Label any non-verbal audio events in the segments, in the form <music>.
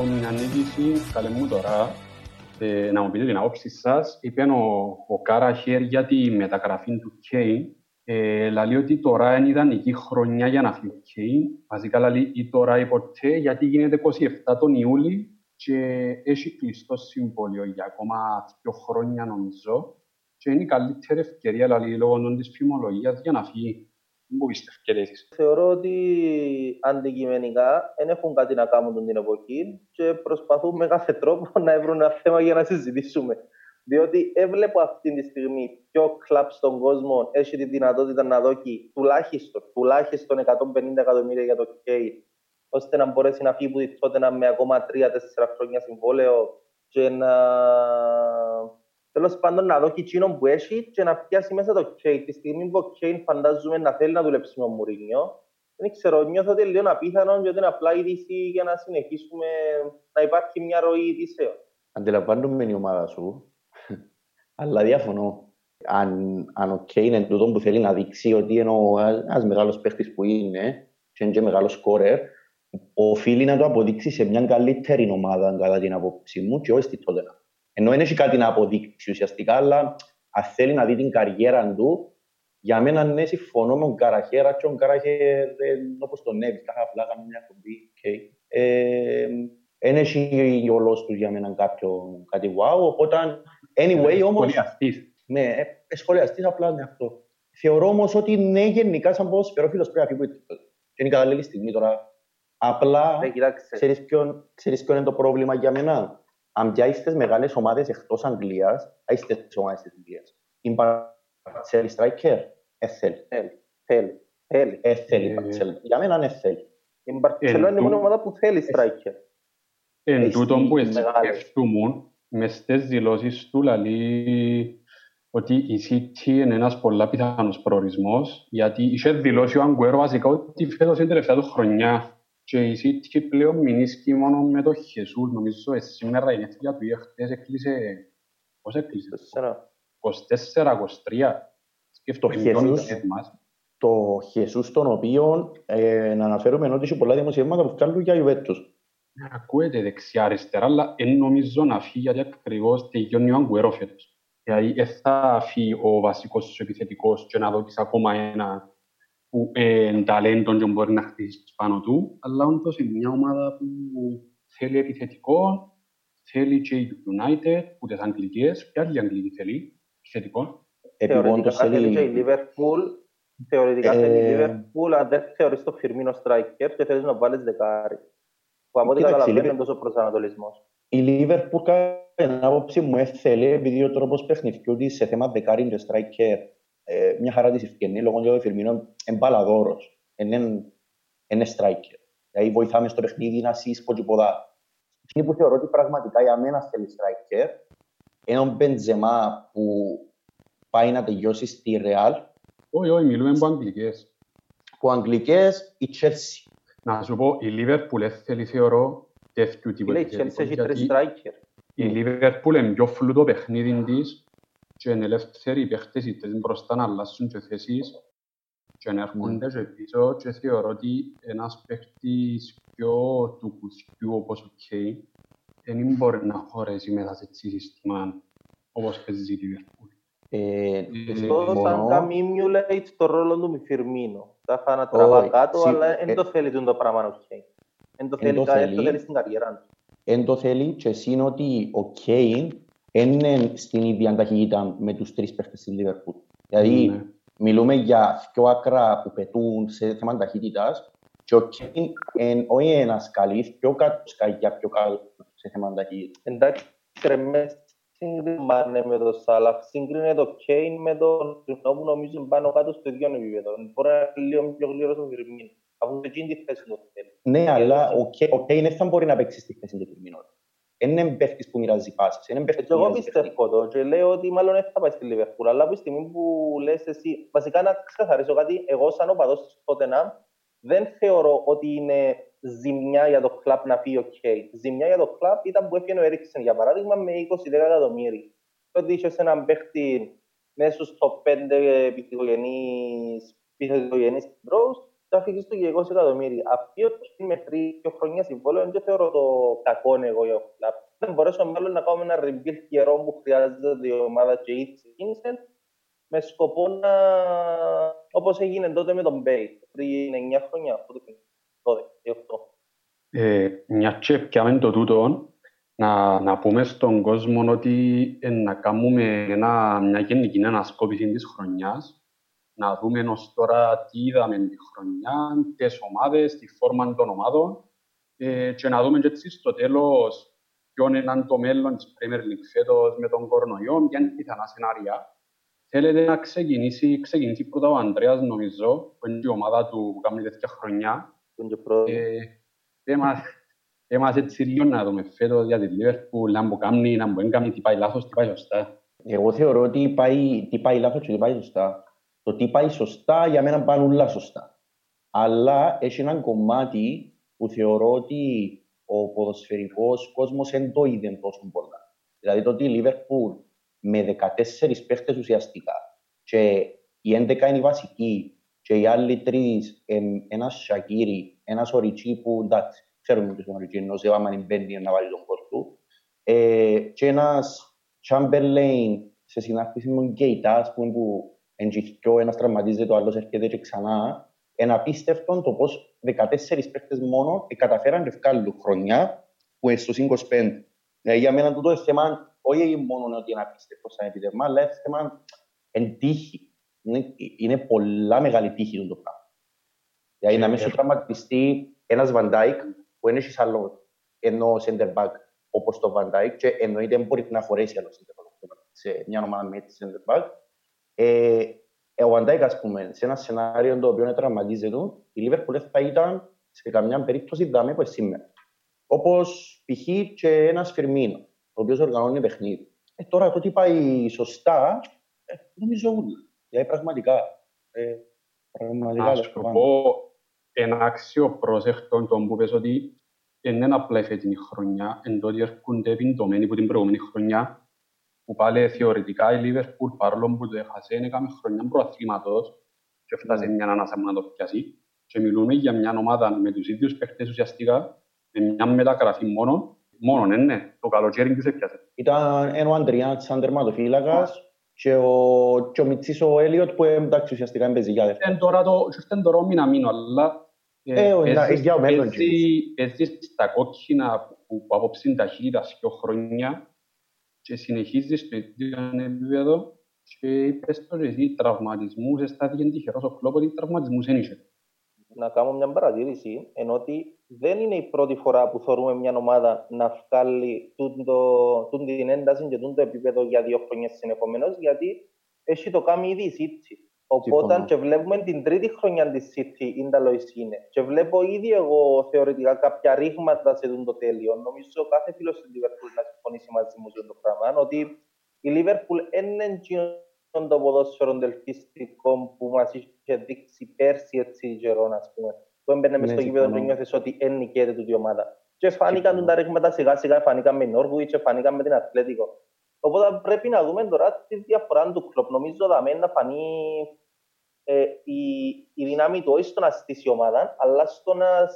έχω μια είδηση, καλέ μου τώρα, ε, να μου πείτε την άποψη σας. Είπε ο, ο Κάραχερ για τη μεταγραφή του Κέιν. Ε, λέει ότι τώρα είναι ιδανική χρονιά για να φύγει ο Κέιν. Βασικά λέει ή τώρα ή ποτέ, γιατί γίνεται 27 τον Ιούλη και έχει κλειστό συμβόλαιο για ακόμα δύο χρόνια νομίζω. Και είναι η καλύτερη ευκαιρία, λέει, λόγω της φημολογίας για να φύγει. Πού πιστεύετε εσείς. Θεωρώ ότι αντικειμενικά δεν έχουν κάτι να κάνουν την εποχή και προσπαθούν με κάθε τρόπο να βρουν ένα θέμα για να συζητήσουμε. Διότι έβλεπω αυτή τη στιγμή ποιο κλαμπ στον κόσμο έχει τη δυνατότητα να δώσει τουλάχιστον, τουλάχιστον 150 εκατομμύρια για το K, ώστε να μπορέσει να φύγει τότε να με ακόμα 3-4 χρόνια συμβόλαιο και να Τέλος πάντων να δω εκείνο που έχει και να πιάσει μέσα το Κέιν. Τη στιγμή που ο Κέιν φαντάζομαι να θέλει να δουλέψει με τον Μουρίνιο, δεν ξέρω, νιώθω ότι είναι λίγο απίθανο και ότι είναι απλά είδηση για να συνεχίσουμε να υπάρχει μια ροή ειδήσεων. Αντιλαμβάνομαι η ομάδα σου, αλλά διαφωνώ. Αν, αν ο Κέιν είναι τούτο που θέλει να δείξει ότι είναι ένας μεγάλος παίχτης που είναι και είναι και μεγάλος σκόρερ, οφείλει να το αποδείξει σε μια καλύτερη ομάδα κατά την άποψή μου και όχι στη τότε. Ενώ δεν έχει κάτι να αποδείξει ουσιαστικά, αλλά αν θέλει να δει την καριέρα του, για μένα ναι, συμφωνώ με τον Καραχέρα και ο Καραχέρα όπως τον Νέβης, κάθε απλά κάνω μια κουμπί. Okay. Ε, δεν έχει ολός τους για μένα κάποιο κάτι wow, οπότε anyway όμως... Σχολιαστής. Ναι, ε, σχολιαστής απλά είναι αυτό. Θεωρώ όμως ότι ναι, γενικά σαν ποδοσφαιρόφιλος πρέπει να φύγει και είναι η κατάλληλη στιγμή τώρα. Απλά, ναι, ξέρεις, ποιο, ξέρεις ποιο είναι το πρόβλημα για μένα; Αν πιάσεις τις μεγάλες ομάδες εκτός Αγγλίας, άιστε τις ομάδες της Αγγλίας. Η Παρτσέλη Στράικερ, έθελει. Θέλει. Θέλει. Έθελει η Παρτσέλη. Για μένα είναι θέλει. Η Μπαρτσελόνα είναι η ομάδα που θέλει striker. Εν τούτον που σκεφτούμουν, μες στις δηλώσεις του λαλεί ότι η City είναι ένας πολλά πιθανός προορισμός, γιατί είχε δηλώσει ο Αγκουέρο βασικά ότι φέτος είναι τελευταία του χρονιά και η City πλέον μηνίσκει μόνο με το Χεσούς. Νομίζω ότι σήμερα η νefτία του ή χτες έκλεισε... Πώς έκλεισε; 24-23. Σκέφτομαι το Χεσούς τον οποίο ε, να αναφέρουμε ότι έχει πολλά δημοσιεύματα που βγάλουν για Ιουβέτους. Ακούεται δεξιά-αριστερά, αλλά δεν νομίζω να φύγει γιατί ακριβώς τελειώνει ο Αγκουέρο φέτος. Δηλαδή, δεν θα φύγει ο βασικός σου επιθετικός και να δώσεις ακόμα ένα που ε, ταλέντον και μπορεί να χτίσει πάνω του, αλλά όντως είναι μια ομάδα που θέλει επιθετικό, θέλει και η United, που τις Αγγλικές, και άλλη Αγγλική θέλει, επιθετικό. Θεωρητικά θέλει και η Liverpool, θεωρητικά θέλει η ε, Liverpool, αν δεν θεωρείς το Φιρμίνο striker και θέλεις να βάλεις δεκάρι. Που από ό,τι καταλαβαίνω είναι τόσο προσανατολισμός. Η Liverpool, κατά την άποψη μου, θέλει, επειδή ο τρόπος παιχνιδιού της σε θέμα δεκάρι και striker ε, μια χαρά της ευκαινή, λόγω του Φιρμίνο είναι μπαλαδόρος, είναι striker. Δηλαδή βοηθάμε στο παιχνίδι να σύσκω και ποδά. Είναι που θεωρώ ότι πραγματικά για μένα θέλει striker, είναι ο Μπεντζεμά που πάει να τελειώσει στη Ρεάλ. Όχι, όχι, μιλούμε από Αγγλικές. Από Αγγλικές, η Chelsea. Να σου πω, η Liverpool θέλει θεωρώ τέτοιου τύπου. Η Chelsea έχει τρεις striker. Η Liverpool είναι πιο φλούτο παιχνίδι της και είναι ελεύθεροι οι παίχτες οι τέσσερις μπροστά να αλλάσουν και θέσεις και να έρχονται και πίσω και θεωρώ ότι ένας παίχτης πιο του κουσκιού όπως ο Κέι δεν μπορεί να χωρέσει μέσα σε έτσι σύστημα όπως παίζει η Liverpool. Αυτό σαν καμίμιου λέει το ρόλο του μη Φιρμίνο. Θα είχα να τραβά κάτω, αλλά δεν το θέλει το πράγμα ο Κέιν. Δεν το θέλει στην καριέρα του. Δεν το θέλει και εσύ ότι ο Κέιν είναι στην ίδια ταχύτητα με τους τρεις παίχτες της Λίβερπουλ. Δηλαδή, ναι. μιλούμε για πιο άκρα που πετούν σε θέμα ταχύτητας και ο Κέιν είναι όχι ένας καλής, πιο κάτω για πιο καλό σε θέμα ταχύτητας. Εντάξει, τρεμές συγκριμάνε με το Σάλαφ, συγκρίνεται το Κέιν με τον Κρυπνό που νομίζω πάνω κάτω στο ίδιο επίπεδο. Μπορεί να είναι λίγο πιο γλύρω στο Φιρμίνο. Αφού εκείνη τη θέση του θέλει. Ναι, αλλά ο Κέιν δεν θα μπορεί να παίξει στη θέση του Φιρμίνο είναι παίχτης που μοιράζει πάσεις. Είναι παίχτης που εγώ πιστεύω το και λέω ότι μάλλον δεν θα πάει στη Λιβερπούλ. Αλλά από τη στιγμή που λες εσύ, βασικά να ξεκαθαρίσω κάτι, εγώ σαν οπαδός της Tottenham δεν θεωρώ ότι είναι ζημιά για το κλαπ να πει OK. Ζημιά για το κλαπ ήταν που έφυγε ο Έριξεν για παράδειγμα με 20 εκατομμύρια. Ότι είσαι έναν παίχτη μέσα στους top 5 επιθυγογενείς πίσω μπρος θα αφήσεις του για 20 εκατομμύρια. Αυτή με τρία χρόνια συμβόλαιο δεν θεωρώ το κακό εγώ για ο κλαπ. Δεν μπορέσουμε μάλλον να κάνουμε ένα rebuild καιρό που χρειάζεται η ομάδα και η ξεκίνησε με σκοπό να, όπως έγινε τότε με τον Μπέι, πριν 9 χρόνια, 12 ή 8. Ε, μια και πιάμε το τούτο, να, να πούμε στον κόσμο ότι ε, να κάνουμε ένα, μια γενική ανασκόπηση της χρονιάς, να δούμε ως τώρα τι είδαμε τη χρονιά, τις ομάδες, τη φόρμα των ομάδων ε, και να δούμε και έτσι στο τέλος ποιο είναι το μέλλον της Premier League φέτος με τον κορονοϊό, ποια είναι η πιθανά σενάρια. Θέλετε να ξεκινήσει, ξεκινήσει πρώτα ο Ανδρέας, νομίζω, που είναι η ομάδα του που κάνει τέτοια χρονιά. Ε, μας έτσι λίγο να δούμε φέτος για τη Liverpool, να μπορεί κάνει, να μπορεί κάνει, τι πάει λάθος, τι πάει σωστά. Εγώ θεωρώ ότι πάει, τι πάει λάθος και τι πάει σωστά. Το τι πάει σωστά, για μένα πάνε όλα σωστά. Αλλά έχει ένα κομμάτι που θεωρώ ότι ο ποδοσφαιρικός κόσμος δεν το είδε τόσο πολλά. Δηλαδή το ότι η Λίβερπουλ με 14 παίχτες ουσιαστικά και οι 11 είναι οι βασικοί και οι άλλοι τρεις, ένας Σακύρι, ένας Οριτσί που εντάξει, ξέρουμε ότι είναι Οριτσί, ενώ σε άμα μπαίνει να βάλει τον κόρτου, ε, και ένας Chamberlain σε συνάρτηση με τον Κέιτα, που εντυχιό, ένας τραυματίζεται, ο άλλος έρχεται και ξανά. Είναι απίστευτο το πώς 14 παίχτες μόνο καταφέραν και βγάλουν χρονιά που είναι στο 25. Δηλαδή για μένα το θέμα όχι μόνο ότι είναι απίστευτο σαν επιτεύγμα, αλλά είναι θέμα εν τύχη. Είναι, είναι πολλά μεγάλη τύχη το πράγμα. Δηλαδή να μην σου τραυματιστεί ένας Βαντάικ που είναι σε άλλο ενώ center back όπως το Βαν Ντάικ και εννοείται μπορεί να χωρέσει άλλο center back σε μια ομάδα με center back ε, ε, ο Βαν Ντάικ, ας πούμε, σε ένα σενάριο το οποίο τραυματίζεται, η Λίβερπουλ θα ήταν σε καμιά περίπτωση δάμε που σήμερα. Όπως π.χ. και ένας Φιρμίνο, ο οποίος οργανώνει παιχνίδι. Ε, τώρα το τι πάει σωστά, ε, νομίζω ούλα. Δηλαδή πραγματικά. Ε, πραγματικά Ας σου πω ένα άξιο πρόσεχτο τον που πες ότι δεν είναι απλά η φετινή χρονιά, εν τότε έρχονται πιντωμένοι από την προηγούμενη χρονιά που πάλι θεωρητικά η Λίβερπουλ παρόλο που το έχασε έκαμε χρονιά προαθλήματος και έφτασε mm. μια ανάσα που να το πιάσει και μιλούμε για μια ομάδα με τους ίδιους παίχτες ουσιαστικά με μια μεταγραφή μόνο μόνο, ναι, ναι, το καλοκαίρι τους έπιασε. Ήταν ένα ο Αντριάν σαν τερματοφύλακας και ο, και ο Μιτσής ο Έλιοτ που εντάξει ουσιαστικά έμπαιζε για δεύτερο. Τώρα το, ήρθε τώρα μήνα μήνο, αλλά ε, παίζει στα κόκκινα που από άποψη ταχύτητα και χρόνια και συνεχίζεις στο ίδιο επίπεδο και είπες το εσύ τραυματισμούς, αισθάθηκε τυχερός ο κλόπ ότι τραυματισμούς δεν είχε. Να κάνω μια παρατήρηση, ενώ ότι δεν είναι η πρώτη φορά που θεωρούμε μια ομάδα να βγάλει τούν την ένταση και το επίπεδο για δύο χρόνια συνεχομένω, γιατί έχει το κάνει ήδη η Οπότε και βλέπουμε την τρίτη χρονιά της City, είναι τα είναι. Και βλέπω ήδη εγώ θεωρητικά κάποια ρήγματα σε το τέλειο. Νομίζω κάθε φίλος της Liverpool να συμφωνήσει μαζί μου για το πράγμα. Ότι η Liverpool είναι το ποδόσφαιρο δελφιστικό που μας είχε δείξει πέρσι έτσι καιρό, ας πούμε. Που έμπαινε ναι, στο γήπεδο και νιώθεις ότι είναι νικέται του ομάδα. Και φάνηκαν τα ρήγματα σιγά σιγά, φάνηκαν με Νόρβουιτ και φάνηκαν με την Αθλέτικο. Οπότε πρέπει να δούμε τώρα τη διαφορά του κλοπ. Νομίζω ότι να φανεί ε, η, η δύναμη του όχι στο να στήσει ομάδα, αλλά στο να,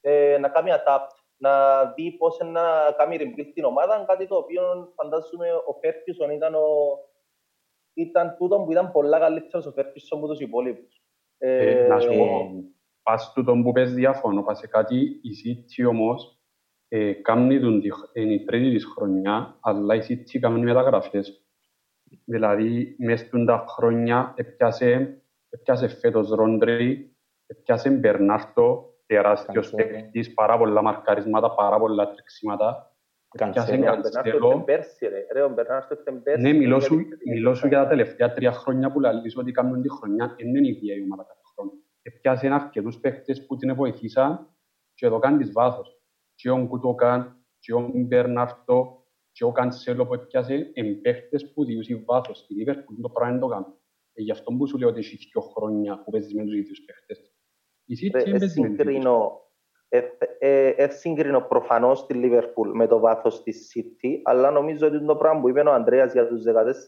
ε, να κάνει adapt, να δει πώς να κάνει rebuild την ομάδα, κάτι το οποίο φαντάζομαι ο Φέρκισον ήταν, ο, ήταν τούτο που ήταν πολλά καλύτερος ο Φέρκισον από τους υπόλοιπους. Ε, ε, να σου πω, πας τούτο που πες διαφωνώ, πας σε κάτι, η City όμως ε, κάνει τον, είναι η τρίτη της χρονιά, αλλά η City κάνει μεταγραφές. Δηλαδή, μέσα στα χρόνια έπιασε, έπιασε φέτος Ρόντρι, έπιασε Μπερνάρτο, τεράστιος παίκτης, πάρα πολλά μαρκαρίσματα, πάρα πολλά τρεξίματα. Έπιασε Κανσέλο. Ναι, μιλώ σου, μιλώ σου για τα τελευταία τρία χρόνια που λαλείς ότι κάνουν τη χρονιά, δεν είναι η ίδια η ομάδα κάθε χρόνο. Έπιασε αρκετούς παίκτες που την βοηθήσαν και εδώ κάνει της βάθος. Και ο Κουτοκάν, και ο Μπερνάρτο, και ο Κανσέλο που έπιασε εμπαίχτες που διούσι βάθος στη Λίβερπουλ, το πράγμα το κάνει. Ε, γι' αυτό που σου λέω ότι έχει δύο χρόνια που παίζεις με τους ίδιους παίχτες. Η City παίζει με τους ίδιους ε, συγκρίνω προφανώ τη Λίβερπουλ με το βάθο τη City, αλλά νομίζω ότι το πράγμα που είπε ο Ανδρέα για του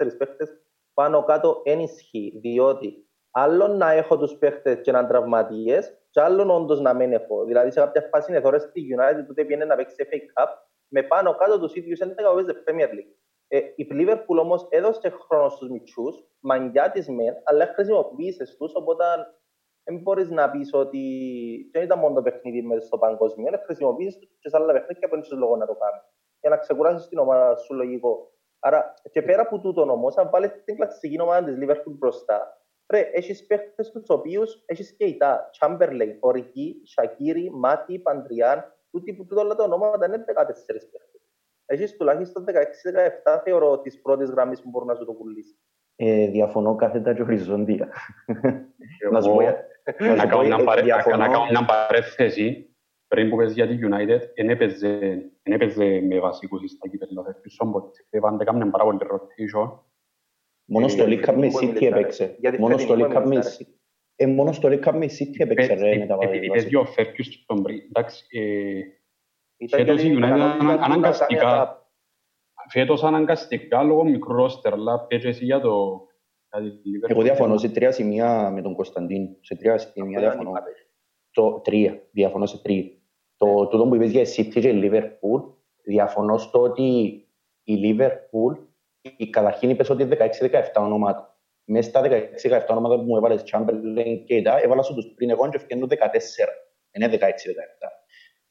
14 παίχτε πάνω κάτω ενισχύει. Διότι Άλλο να έχω τους παίχτες και να είναι τραυματίες και άλλο όντως να μην έχω. Δηλαδή σε κάποια φάση είναι τώρα στη United τότε πήγαινε να παίξει FA Cup με πάνω κάτω τους ίδιους 11 που παίζει Premier League. Ε, η Liverpool όμως έδωσε χρόνο στους μητσούς, μαγιά της μεν, αλλά χρησιμοποίησες τους, οπότε δεν μπορείς να πεις ότι δεν ήταν μόνο το παιχνίδι μέσα στο παγκόσμιο, να χρησιμοποιήσει και σε άλλα παιχνίδια που είναι λόγο να το κάνει. Για να ξεκουράσει την ομάδα σου λογικό. Άρα, και πέρα από τούτο όμως, αν βάλεις την κλασική ομάδα της Liverpool μπροστά, ρε, έχεις παίχτε τους οποίους έχεις και ητά. Τσάμπερλεϊ, Ορική, Σακύρι, Μάτι, Παντριάν, τούτοι που τούτο όλα τα ονόματα είναι 14 παίχτε. Έχεις τουλάχιστον 16-17 θεωρώ τις πρώτες γραμμές που μπορεί να σου το πουλήσει. Ε, διαφωνώ κάθετα και οριζόντια. να σου πω, να κάνω μια παρέθεση πριν που πες για τη United, δεν έπαιζε με βασικούς στα κύπελα Ferguson, porque πάντα έκαμε πάρα πολύ rotation. Μόνο στο League Cup με City έπαιξε. Μόνο στο League Cup με ε, μόνο στο League Cup με City έπαιξε ρε με Επειδή παίζει ο Ferguson πριν, εντάξει, φέτος η United αναγκαστικά, φέτος αναγκαστικά λόγω μικρού ρόστερ, αλλά παίζει για το εγώ διαφωνώ σε τρία σημεία με τον Κωνσταντίν. Σε τρία σημεία διαφωνώ. Το τρία. Διαφωνώ σε τρία. Το τούτο που είπες για City και η Liverpool, διαφωνώ στο ότι η Liverpool, η, καταρχήν είπες ότι 16-17 ονόματα. Μέσα στα 16-17 ονόματα που μου έβαλες Chamberlain και τα, έβαλα σου τους πριν εγώ και φτιάχνω 14. Είναι 16-17.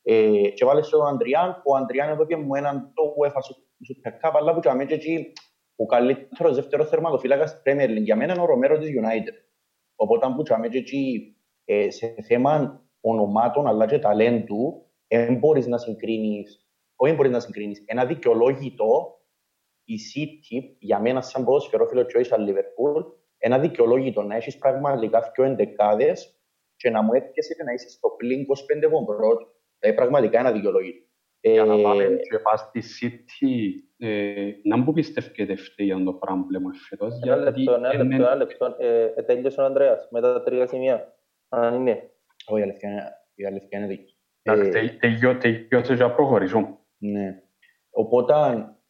Ε, και βάλες τον Αντριάν, ο Αντριάν εδώ και μου έναν το UEFA Super Cup, αλλά που και αμέσως εκεί ο καλύτερος δεύτερος θερματοφύλακας της Premier League. Για μένα είναι ο Ρομέρο της United. Οπότε αν πούτσαμε και εκεί ε, σε θέμα ονομάτων αλλά και ταλέντου, δεν μπορείς να συγκρίνεις, όχι μπορείς να συγκρίνεις, ένα δικαιολόγητο η City, για μένα σαν ποδοσφαιρόφιλο και όχι σαν Liverpool, ένα δικαιολόγητο να έχεις πραγματικά πιο εντεκάδες και να μου έρχεσαι και να είσαι στο πλήν 25 πρώτος. Δηλαδή πραγματικά ένα δικαιολόγητο. Για να πάμε και πας στη City, ε, να μου πιστεύετε φταίει για το πράγμα που λέμε φέτος. Ένα λεπτό, ένα λεπτό, ένα λεπτό. Ε, τέλειωσε ο Ανδρέας με τα τρία σημεία. Αν είναι. Όχι, η αλήθεια είναι δίκη. Τελειώσε και να προχωρήσουμε. Ναι. Οπότε,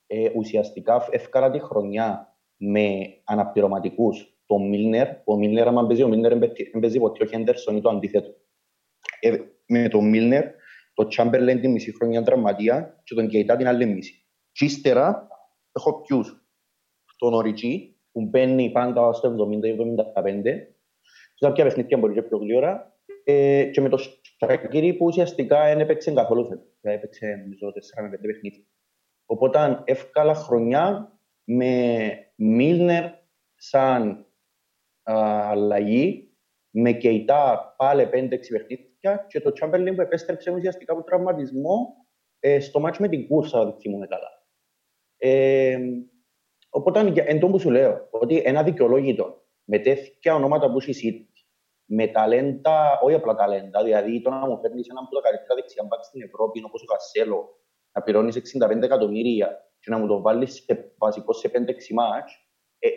ε, ουσιαστικά έφκανα τη χρονιά με αναπληρωματικούς το Μίλνερ, ο Μίλνερ, άμα παίζει ο Μίλνερ, παίζει ποτέ ο Χέντερσον ή το αντίθετο. Ε, με το Μίλνερ, το Chamberlain τη μισή χρονιά τραυματία και τον Κεϊτά την άλλη μισή. Και ύστερα έχω ποιους; Τον Οριτζή, που μπαίνει πάντα στο 70-75, σε κάποια παιχνίδια μπορεί και πιο γλύωρα, ε, και με το Σακύρι που ουσιαστικά δεν έπαιξε καθόλου δηλαδή έπαιξε νομίζω 4 με 5 παιχνίδια. Οπότε εύκολα χρονιά με Μίλνερ σαν α, αλλαγή, με Κεϊτά πάλι 5-6 παιχνίδια και το Chamberlain που επέστρεψε ουσιαστικά από τραυματισμό ε, στο μάτσο με την Κούρσα, αν θυμούμαι καλά. Ε, οπότε, εν τω που σου λέω, ότι ένα δικαιολόγητο με τέτοια ονόματα που εσύ με ταλέντα, όχι απλά ταλέντα, δηλαδή το να μου φέρνεις έναν από τα καλύτερα δεξιά μπακ στην Ευρώπη, όπως ο Κασέλο, να πληρώνεις 65 εκατομμύρια και να μου το βάλεις σε βασικό σε 5-6 μάτς, ε,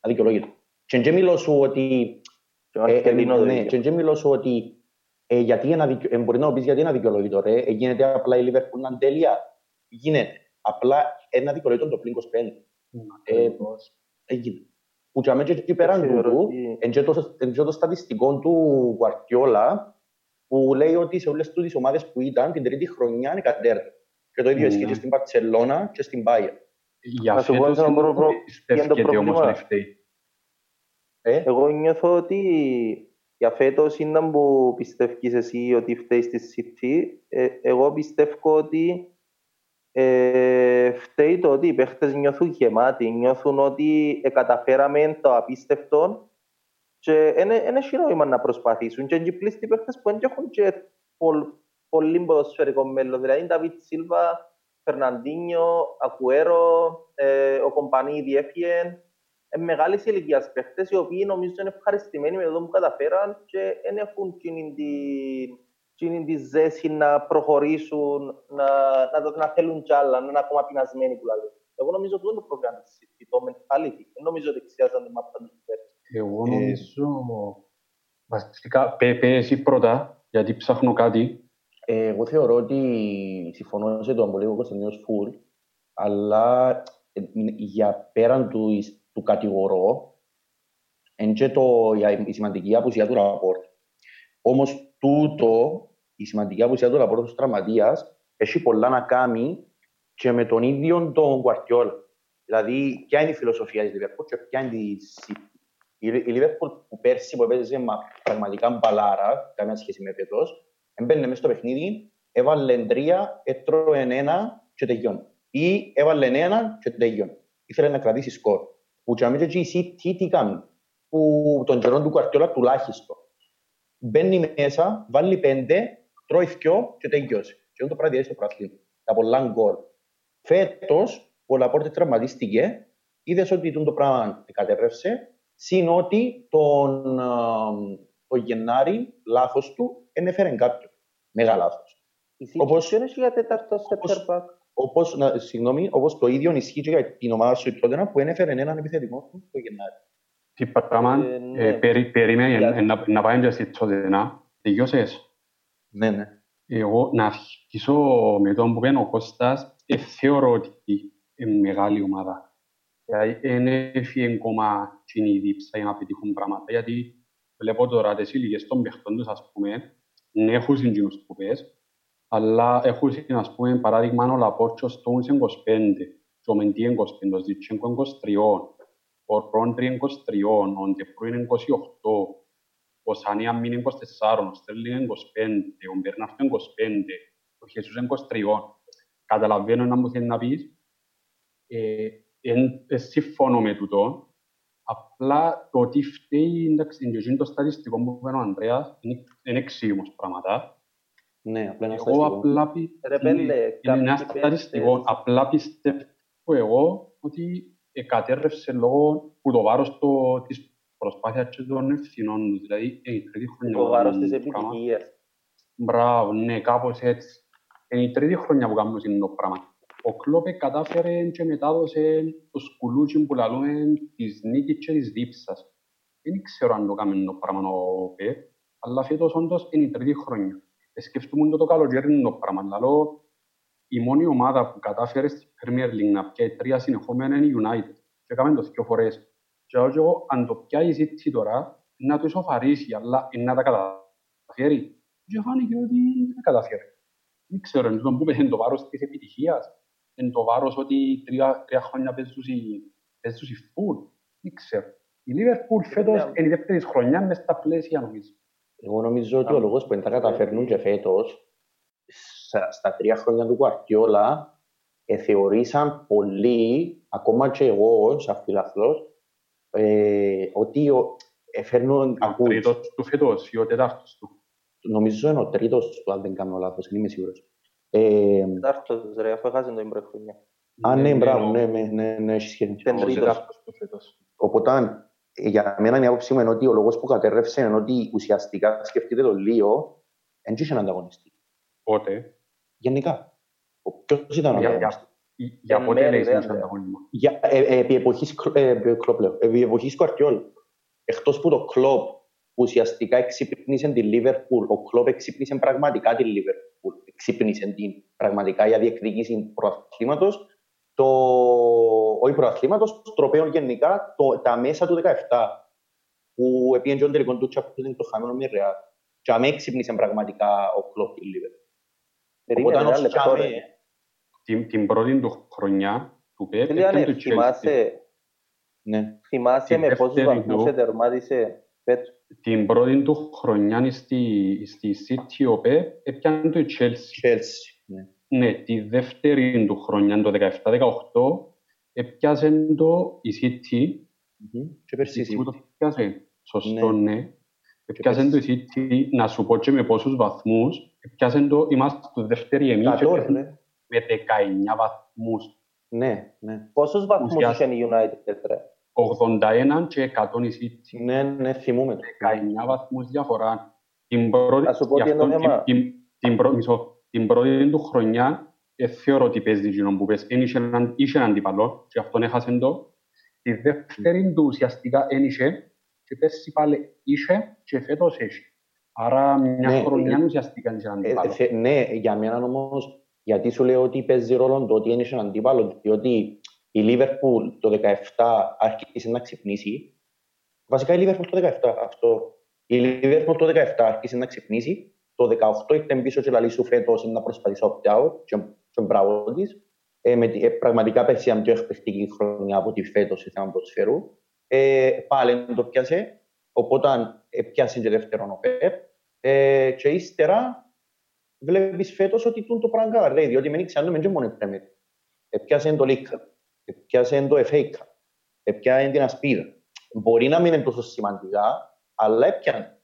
αδικαιολόγητο. Και δεν μιλώ σου ότι. Ε, ε, ναι, και δεν μιλώ σου ότι ε, γιατί ένα δικαι... ε, μπορεί να πεις γιατί ένα δικαιολόγητο, ρε, ε, γίνεται απλά η Liverpool να τέλεια. Γίνεται. Απλά ένα δικαιολόγητο το πλήν 25. Ε, έγινε. Που και αμέσως εκεί πέραν τούτου, εν το στατιστικό του Γουαρτιόλα, που λέει ότι σε όλες τις ομάδες που ήταν την τρίτη χρονιά είναι κατέρτα. Και το ίδιο ισχύει και στην Παρτσελώνα και στην Πάια. Για φέτος δεν πιστεύετε όμως να φταίει. Εγώ νιώθω ότι για φέτος είναι που πιστεύεις εσύ ότι φταίει στη City. Εγώ πιστεύω ότι ε, φταίει το ότι οι παίχτες νιώθουν γεμάτοι, νιώθουν ότι ε, καταφέραμε το απίστευτο και δεν έχει νόημα να προσπαθήσουν. Και οι πλήστοι παίχτες που δεν έχουν και πολύ ποδοσφαιρικό μέλλον. Δηλαδή, Νταβίτ Σίλβα, Φερναντίνιο, Ακουέρο, ε, ο Κομπανί διέφυγε. Ε, μεγάλες ηλικίας παίχτες, οι οποίοι νομίζω είναι ευχαριστημένοι με το που καταφέραν και δεν έχουν την είναι τη ζέση να προχωρήσουν, να, να, να θέλουν κι άλλα, να είναι ακόμα πεινασμένοι που λέει. Εγώ νομίζω ότι είναι το πρόβλημα της City, το mentality. Δεν νομίζω ότι εξιάζαν τη μάπα του Εγώ ε, νομίζω, βασικά, πέ, εσύ πρώτα, γιατί ψάχνω κάτι. Ε, εγώ θεωρώ ότι συμφωνώ σε τον πολύ Κωνσταντίνος Φουλ, αλλά ε, για πέραν του, του κατηγορώ, Εν και το, η σημαντική απουσία του Λαπόρτ. Όμως τούτο, η σημαντική απουσία του Λαπόρτ ως τραυματίας, έχει πολλά να κάνει και με τον ίδιο τον Κουαρτιόλ. Δηλαδή, ποια είναι η φιλοσοφία της Liverpool και ποια είναι η η Liverpool που πέρσι που έπαιζε πραγματικά μπαλάρα, καμία σχέση με φέτος, έμπαινε μέσα στο παιχνίδι, έβαλε τρία, έτρωε ένα και τελειώνει. Ή έβαλε ένα και τελειώνει. Ήθελε να κρατήσει σκορ. Που και αμέσως η City τι κάνει. Που τον καιρό του Κουαρτιόλα τουλάχιστον. Μπαίνει μέσα, βάλει πέντε, τρώει δυο και τελειώσει. Και αυτό το πράγμα στο πράθλημα. Τα πολλά γκολ. Φέτος, ο Λαπόρτες τραυματίστηκε, είδες ότι το πράγμα κατέπρευσε, συν ότι τον, το Γενάρη, λάθος του, ενέφερε κάποιο. Μεγάλο λάθος. Όπως, ποιο είναι για τέταρτο center Όπως, να, συγγνώμη, όπως το ίδιο ισχύει και για την ομάδα σου τότε που ένεφερε έναν επιθετικό του το Γενάρη. Τι πράγμα, ε, ναι. ε, περι, περίμενε να, να πάει και στη Τσόδενα. Τελειώσες; Ναι, ναι. Εγώ να αρχίσω με τον που πένω ο Κώστας, ε, θεωρώ ότι είναι μεγάλη ομάδα. Δεν έφυγε ακόμα η δίψα για να πετύχουν πράγματα, γιατί βλέπω τώρα τις ηλικίες των παιχτών τους, ας πούμε, ναι, έχουν συγκινούς που πες, αλλά έχουν, ας πούμε, παράδειγμα, ο Λαπόρτσος Στόουνς 25, και ο Μεντή 25, ο Ζιτσέγκο 23, ο Ρόντρι 23, ο Ντεπρού 28, ο Σανία Μίν 24, ο Στέρλιν 25, ο Μπερνάρτο 25, ο Χεσούς 23. Καταλαβαίνω να μου θέλει να πεις. Ε, εν συμφωνώ με τούτο. Απλά το ότι φταίει, εντάξει, είναι το στατιστικό που είπε ο Ανδρέας, είναι εξήγημος πράγματα. Ναι, απλά ένα στατιστικό. Εγώ απλά πει, είναι ένα στατιστικό. Απλά πιστεύω εγώ ότι κατέρρευσε λόγω που το βάρος το, της προσπάθειας και των ευθυνών τους. Δηλαδή, η τρίτη χρονιά... Το βάρος της επιτυχίας. Μπράβο, ναι, κάπως έτσι. Είναι η τρίτη χρονιά που κάνουμε το πράγμα ο Κλόπε κατάφερε και μετάδοσε το σκουλούτσι που λαλούμε της νίκης και της δίψας. Δεν ξέρω αν το κάνουμε το πράγμα ο Πεπ, αλλά φέτος όντως είναι η τρίτη χρονιά. Σκεφτούμε το, το καλοκαίρι το πράγμα. Λαλό, η μόνη ομάδα που κατάφερε στη Premier League να πιάει τρία συνεχόμενα είναι η United. Και έκαμε το δύο φορές. Και εγώ, αν το πιάει η City τώρα, να το ισοφαρίσει, αλλά να τα καταφέρει. Και φάνηκε ότι δεν καταφέρει. Δεν ξέρω, είναι το που πέφτει το βάρος της επιτυχίας εν το βάρος ότι τρία, τρία χρόνια παίζουν οι φουλ. Δεν ξέρω. Η Λίβερπουλ φέτος είναι η δεύτερη χρονιά μες στα πλαίσια νομίζω. Εγώ νομίζω ότι ο λόγος που δεν τα καταφέρνουν και φέτος, στα τρία χρόνια του Κουαρτιόλα, θεωρήσαν πολύ, ακόμα και εγώ, σαν φιλαθλός, ε, ότι φέρνουν ακούσεις. Ο τρίτος του φέτος ή ο τετάρτος του. Νομίζω είναι ο τρίτος του, αν δεν κάνω λάθος, δεν είμαι σίγουρος. Τετάρτος ρε, αφού έχασε την πρώτη χρονιά. Α, ναι, μπράβο, ναι, ναι, ναι, έχει σχέση. Οπότε, για μένα η άποψη μου είναι ότι ο λόγος που κατέρρευσε είναι ότι ουσιαστικά σκεφτείτε το Λίο, δεν είχε ανταγωνιστή. Πότε; Γενικά. Ποιος ήταν ο ανταγωνιστής; Για πότε λέει είσαι ανταγωνισμός; Επί εποχής Κλόπ, επί εποχής Κουαρτιόλ. Εκτός που το Κλόπ ουσιαστικά εξυπνήσε τη Λίβερπουλ, ο Κλόπ εξυπνήσε πραγματικά τη Λίβερπουλ ξύπνησε την πραγματικά για διεκδίκηση προαθλήματος. Το, όχι προαθλήματος, τροπέων γενικά, το, τα μέσα του 17 που επίεν τον τελικό του είναι το χαμένο με ρεάλ. Και αμέ ξύπνησε πραγματικά ο κλόπ η Λίβερ. Οπότε την, την πρώτη του χρονιά του Πέπ ήταν του Θυμάσαι, ναι. θυμάσαι με πόσους βαθμούς τερμάτισε φέτος την πρώτη του χρονιά στη, στη City ο Πεπ έπιανε το η Chelsea. Chelsea, ναι. Ναι, τη δεύτερη του χρονιά, το 17-18, έπιασε το η City. Mm-hmm. Και πέρσι η City. το έπιασε. Σωστό, ναι. ναι. Έπιασε το η City, να σου πω και με πόσους βαθμούς, έπιασε το, είμαστε στο δεύτερη εμείς ναι. με 19 βαθμούς. Ναι, ναι. Πόσους βαθμούς είχε η United, ρε; 81 και 100 η City. Ναι, ναι, θυμούμε. 19 βαθμούς διαφορά. Την πρώτη, Ας σου πω τι είναι το θέμα. Την, την, την πρώτη του χρονιά ε, θεωρώ ότι παίζει γίνον που πες. Είχε έναν, είχε έναν αντίπαλο και αυτόν έχασε το. Τη δεύτερη του ουσιαστικά δεν είχε και πέσει πάλι είχε και φέτος έχει. Άρα μια ναι, χρονιά ουσιαστικά είχε έναν αντίπαλο. Ε, ναι, για μένα όμως, γιατί σου λέω ότι παίζει ρόλο το ότι είναι έναν αντίπαλο, διότι η Λίβερπουλ το 2017 άρχισε να ξυπνήσει Βασικά η Liverpool το 17. Αυτό. Η Liverpool το 17 άρχισε να ξυπνήσει. Το 18 ήρθε πίσω και λαλή σου φέτος να προσπαθήσει opt-out και, και μπράβο της. Ε, με, ε, πραγματικά πέρσι ήταν πιο εκπαιδευτική χρονιά από τη φέτος σε θέμα ποδοσφαίρου. Ε, πάλι το πιάσε. Οπότε πιάσε και δεύτερον ο Πεπ. Ε, και ύστερα βλέπεις φέτος ότι το πράγμα καλά, διότι μην ξέρουμε και μόνο η Premier. Επιάσε το League Cup, επιάσε το FA Cup, επιάσε την Ασπίδα. Μπορεί να μην είναι τόσο σημαντικά, αλλά έπιανε.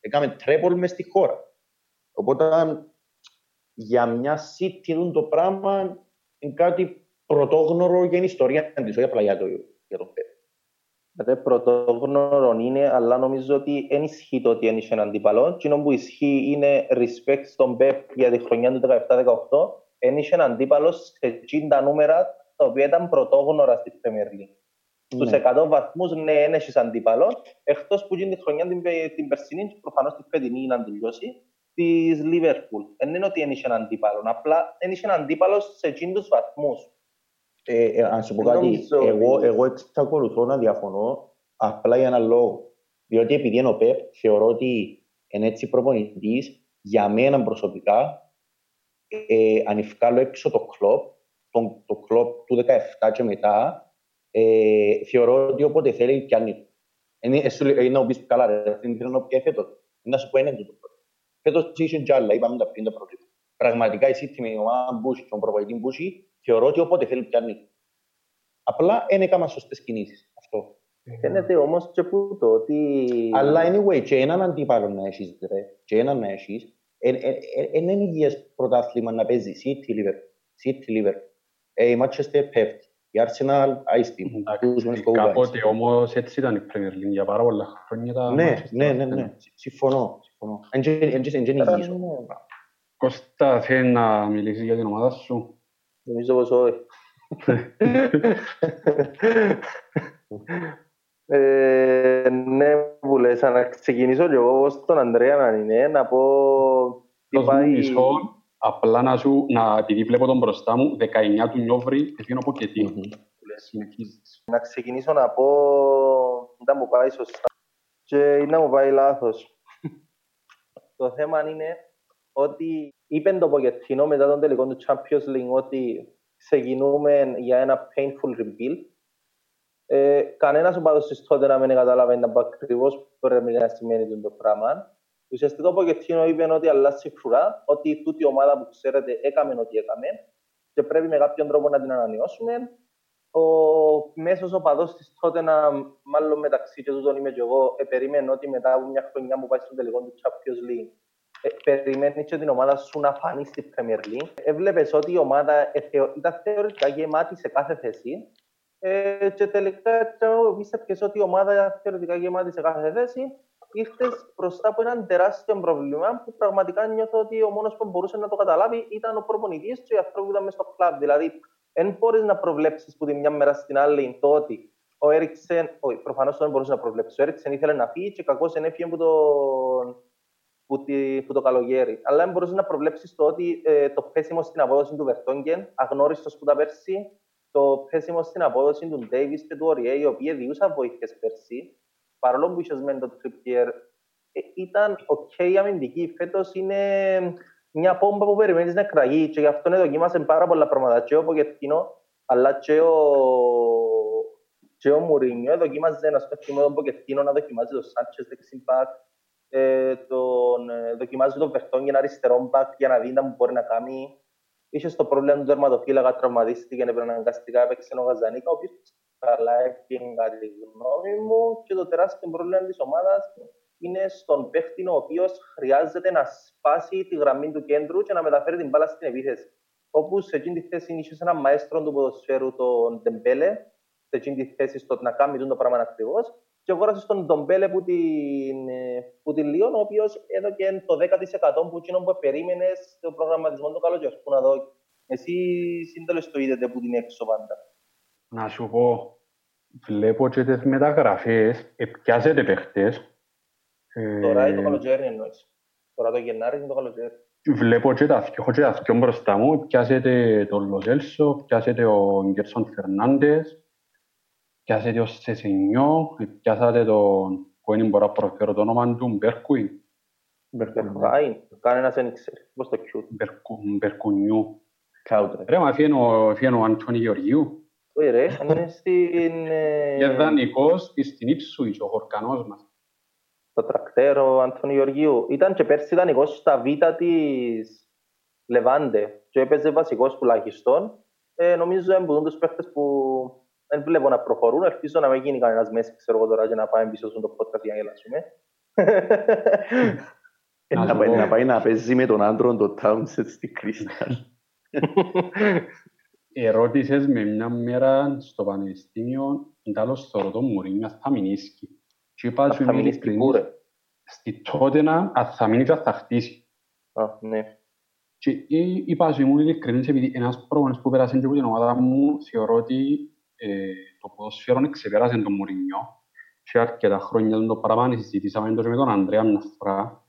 Έκαμε τρέπολ μες στη χώρα. Οπότε για μια city το πράγμα είναι κάτι πρωτόγνωρο για την ιστορία της, όχι απλά για, το, για τον Πέπ. Δηλαδή, πρωτόγνωρο είναι, αλλά νομίζω ότι δεν ισχύει το ότι είναι έναν αντίπαλο. Τι που ισχύει είναι respect στον Πέπ για τη χρονιά του 17-18. Ένιξε έναν αντίπαλο σε 60 νούμερα, τα οποία ήταν πρωτόγνωρα στη Premier League. Στους 100 βαθμούς, ναι, ένιξε αντίπαλος. Εκτός που γίνει τη χρονιά την, την περσινή, προφανώς τη φετινή να τελειώσει, της Liverpool. Δεν είναι ότι ένιξε έναν αντίπαλος, απλά ένιξε έναν αντίπαλος σε 60 βαθμούς. Ε, ε, αν σου πω κάτι, εγώ, εγώ εξακολουθώ να διαφωνώ απλά για ένα λόγο. Διότι επειδή είναι ο ΠΕΠ, θεωρώ ότι είναι έτσι προπονητής, για μένα προσωπικά, ε, αν ευκάλω έξω το κλοπ, το, το κλοπ του 17 και μετά, ε, θεωρώ ότι όποτε θέλει πιάνει. Είναι, είναι να πεις καλά ρε, δεν θέλω να πει φέτος. Να σου πω είναι το πρώτο. Φέτος είσαι και άλλα, είπαμε τα πριν τα πρώτα. Πραγματικά εσύ με την ομάδα Μπούση, τον προπονητή Μπούση, θεωρώ ότι όποτε θέλει πιάνει. Απλά δεν έκανα σωστές κινήσεις. Αυτό. Φαίνεται όμως και που το ότι... Αλλά anyway, και έναν αντίπαλο να έχεις, ρε, και έναν να έχεις, είναι υγιές πρωτάθλημα να παίζει City η Manchester πέφτει. Η Arsenal, άιστη. Κάποτε όμως έτσι ήταν η Premier League για πάρα πολλά χρόνια. Ναι, ναι, ναι, ναι. Συμφωνώ. Εν υγιής. Κώστα, θέλεις να μιλήσεις για την ομάδα σου; Νομίζω πως όχι. <laughs> ε, ναι, που λες, να ξεκινήσω και εγώ στον Ανδρέα να είναι, να πω τι πάει... Μισό, απλά να σου, να, επειδή βλέπω τον μπροστά μου, 19 του Νιόβρη, έφυγε από και τι. Να ξεκινήσω να πω, να μου πάει σωστά και να μου πάει λάθος. Το θέμα είναι ότι είπε το Ποκετίνο μετά τον τελικό του Champions League ότι ξεκινούμε για ένα painful rebuild. Ε, κανένας οπαδός της τότε να μην καταλαβαίνει ακριβώς πρέπει να σημαίνει το πράγμα. Ουσιαστικά ο Ποκετίνο είπε ότι αλλάζει φρουρά, ότι τούτη η ομάδα που ξέρετε έκαμε ό,τι έκαμε και πρέπει με κάποιον τρόπο να την ανανεώσουμε. Ο μέσος οπαδός της τότε, να, μάλλον μεταξύ και τούτων είμαι και εγώ, ε, περίμενε ότι μετά από μια χρονιά που πάει στον τελικό του Champions League ε, περιμένει και την ομάδα σου να φανεί στη Premier League. Έβλεπε ότι η ομάδα ε, ήταν θεωρητικά γεμάτη σε κάθε θέση. Ε, και τελικά πίστευε ότι η ομάδα ήταν θεωρητικά γεμάτη σε κάθε θέση. Ήρθες μπροστά από έναν τεράστιο πρόβλημα που πραγματικά νιώθω ότι ο μόνος που μπορούσε να το καταλάβει ήταν ο προπονητής και οι άνθρωποι που ήταν μέσα στο κλαμπ. Δηλαδή, δεν μπορείς να προβλέψεις που τη μια μέρα στην άλλη το ότι ο Έριξεν, όχι, προφανώς δεν μπορούσε να προβλέψει. Ο Έριξεν ήθελε να φύγει και κακώς ενέφυγε από τον που, τη, που το καλοκαίρι. Αλλά δεν μπορούσε να προβλέψεις το ότι ε, το πέσιμο στην απόδοση του Βερτόγγεν, αγνώριστος που τα πέρσι, το πέσιμο στην απόδοση του Ντέιβις και του Οριέ, οι οποίοι διούσαν βοήθειες πέρσι, παρόλο που είχες μένει το Τριπτιέρ, ε, ήταν OK αμυντική. Φέτος είναι μια πόμπα που περιμένεις να κραγεί και γι' αυτό δοκίμασε πάρα πολλά πράγματα. Και ο Ποκετίνο, αλλά και ο, και ο Μουρίνιο δοκίμαζε να σκέφτομαι τον Ποκετίνο να δοκιμάζει το Σάντσες δεξιμπάκ, ε, τον, ε, δοκιμάζει τον Βερτόν για ένα αριστερό μπακ για να δει τι μπορεί να κάνει. Είχες το πρόβλημα του τερματοφύλακα, τραυματίστηκε και αναγκαστικά έπαιξε ο Γαζανίκα, ο οποίος καλά έφυγε κατά τη γνώμη μου και το τεράστιο πρόβλημα της ομάδας είναι στον παίχτη ο οποίος χρειάζεται να σπάσει τη γραμμή του κέντρου και να μεταφέρει την μπάλα στην επίθεση. Όπου σε εκείνη τη θέση είχε ένα μαέστρο του ποδοσφαίρου, τον Ντεμπέλε, σε εκείνη τη θέση στο να κάνει το πράγμα ακριβώς, και αγόρασε τον Ντομπέλε που την, ε, που την Λίον, ο οποίος έδωκε το 10% που εκείνο που περίμενε στο προγραμματισμό του καλοκαιριού. να δω. Εσύ σύντολε το είδατε που την έξω πάντα. Να σου πω, βλέπω και τις μεταγραφές, επιάζετε παίχτες. Τώρα ή το καλοκαίρι εννοείς. Τώρα το Γενάρη είναι το καλοκαίρι. Βλέπω και τα έχω και τα δυο μπροστά μου, πιάσετε τον Λοζέλσο, πιάσετε ο Γκέρσον Φερνάντες, πιάσετε ως Σεσενιό, πιάσατε τον που δεν μπορώ να προφέρω το όνομα του, Μπέρκουιν. Μπερκάιν, κανένας δεν ξέρει. Πώς το κιούτ. Μπερκουνιού. Κάουτρε. Ρε, μα φύγει ο Αντώνη Γεωργίου. Όχι ρε, είναι στην... ε, Και δανεικός στην Ήψουιτς, ο χορκανός μας. Το τρακτέρο Αντώνη Γεωργίου. Ήταν και πέρσι δανεικός στα β' της Λεβάντε και έπαιζε βασικός τουλάχιστον. Ε, νομίζω εμποδούν τους παίχτες που δεν βλέπω να προχωρούν. Ελπίζω να μην γίνει κανένας μέση, ξέρω εγώ τώρα, και να πάμε πίσω στον το podcast για να γελάσουμε. Ε, Να Να σου πάει πω. να πάει να παίζει με τον άντρο το Townsend στη Crystal. <laughs> Ερώτησες με μια μέρα στο πανεπιστήμιο, τέλος θεωρώ τον Μουρίνιο θα μηνίσκει. Και είπα σου Θα είμαι μείνεις πού ειλικρινής, ρε; στη Τότενα, αν θα μείνεις και αν θα χτίσει. Α, ναι. Και εί- είπα σου ήμουν ειλικρινής επειδή ένας πρόγονος που πέρασε και από την ομάδα μου θεωρώ ότι ε, το ποδοσφαίρο ξεπέρασε τον Μουρίνιο και αρκετά χρόνια το πράγμα συζητήσαμε το και με τον Ανδρέα μια φορά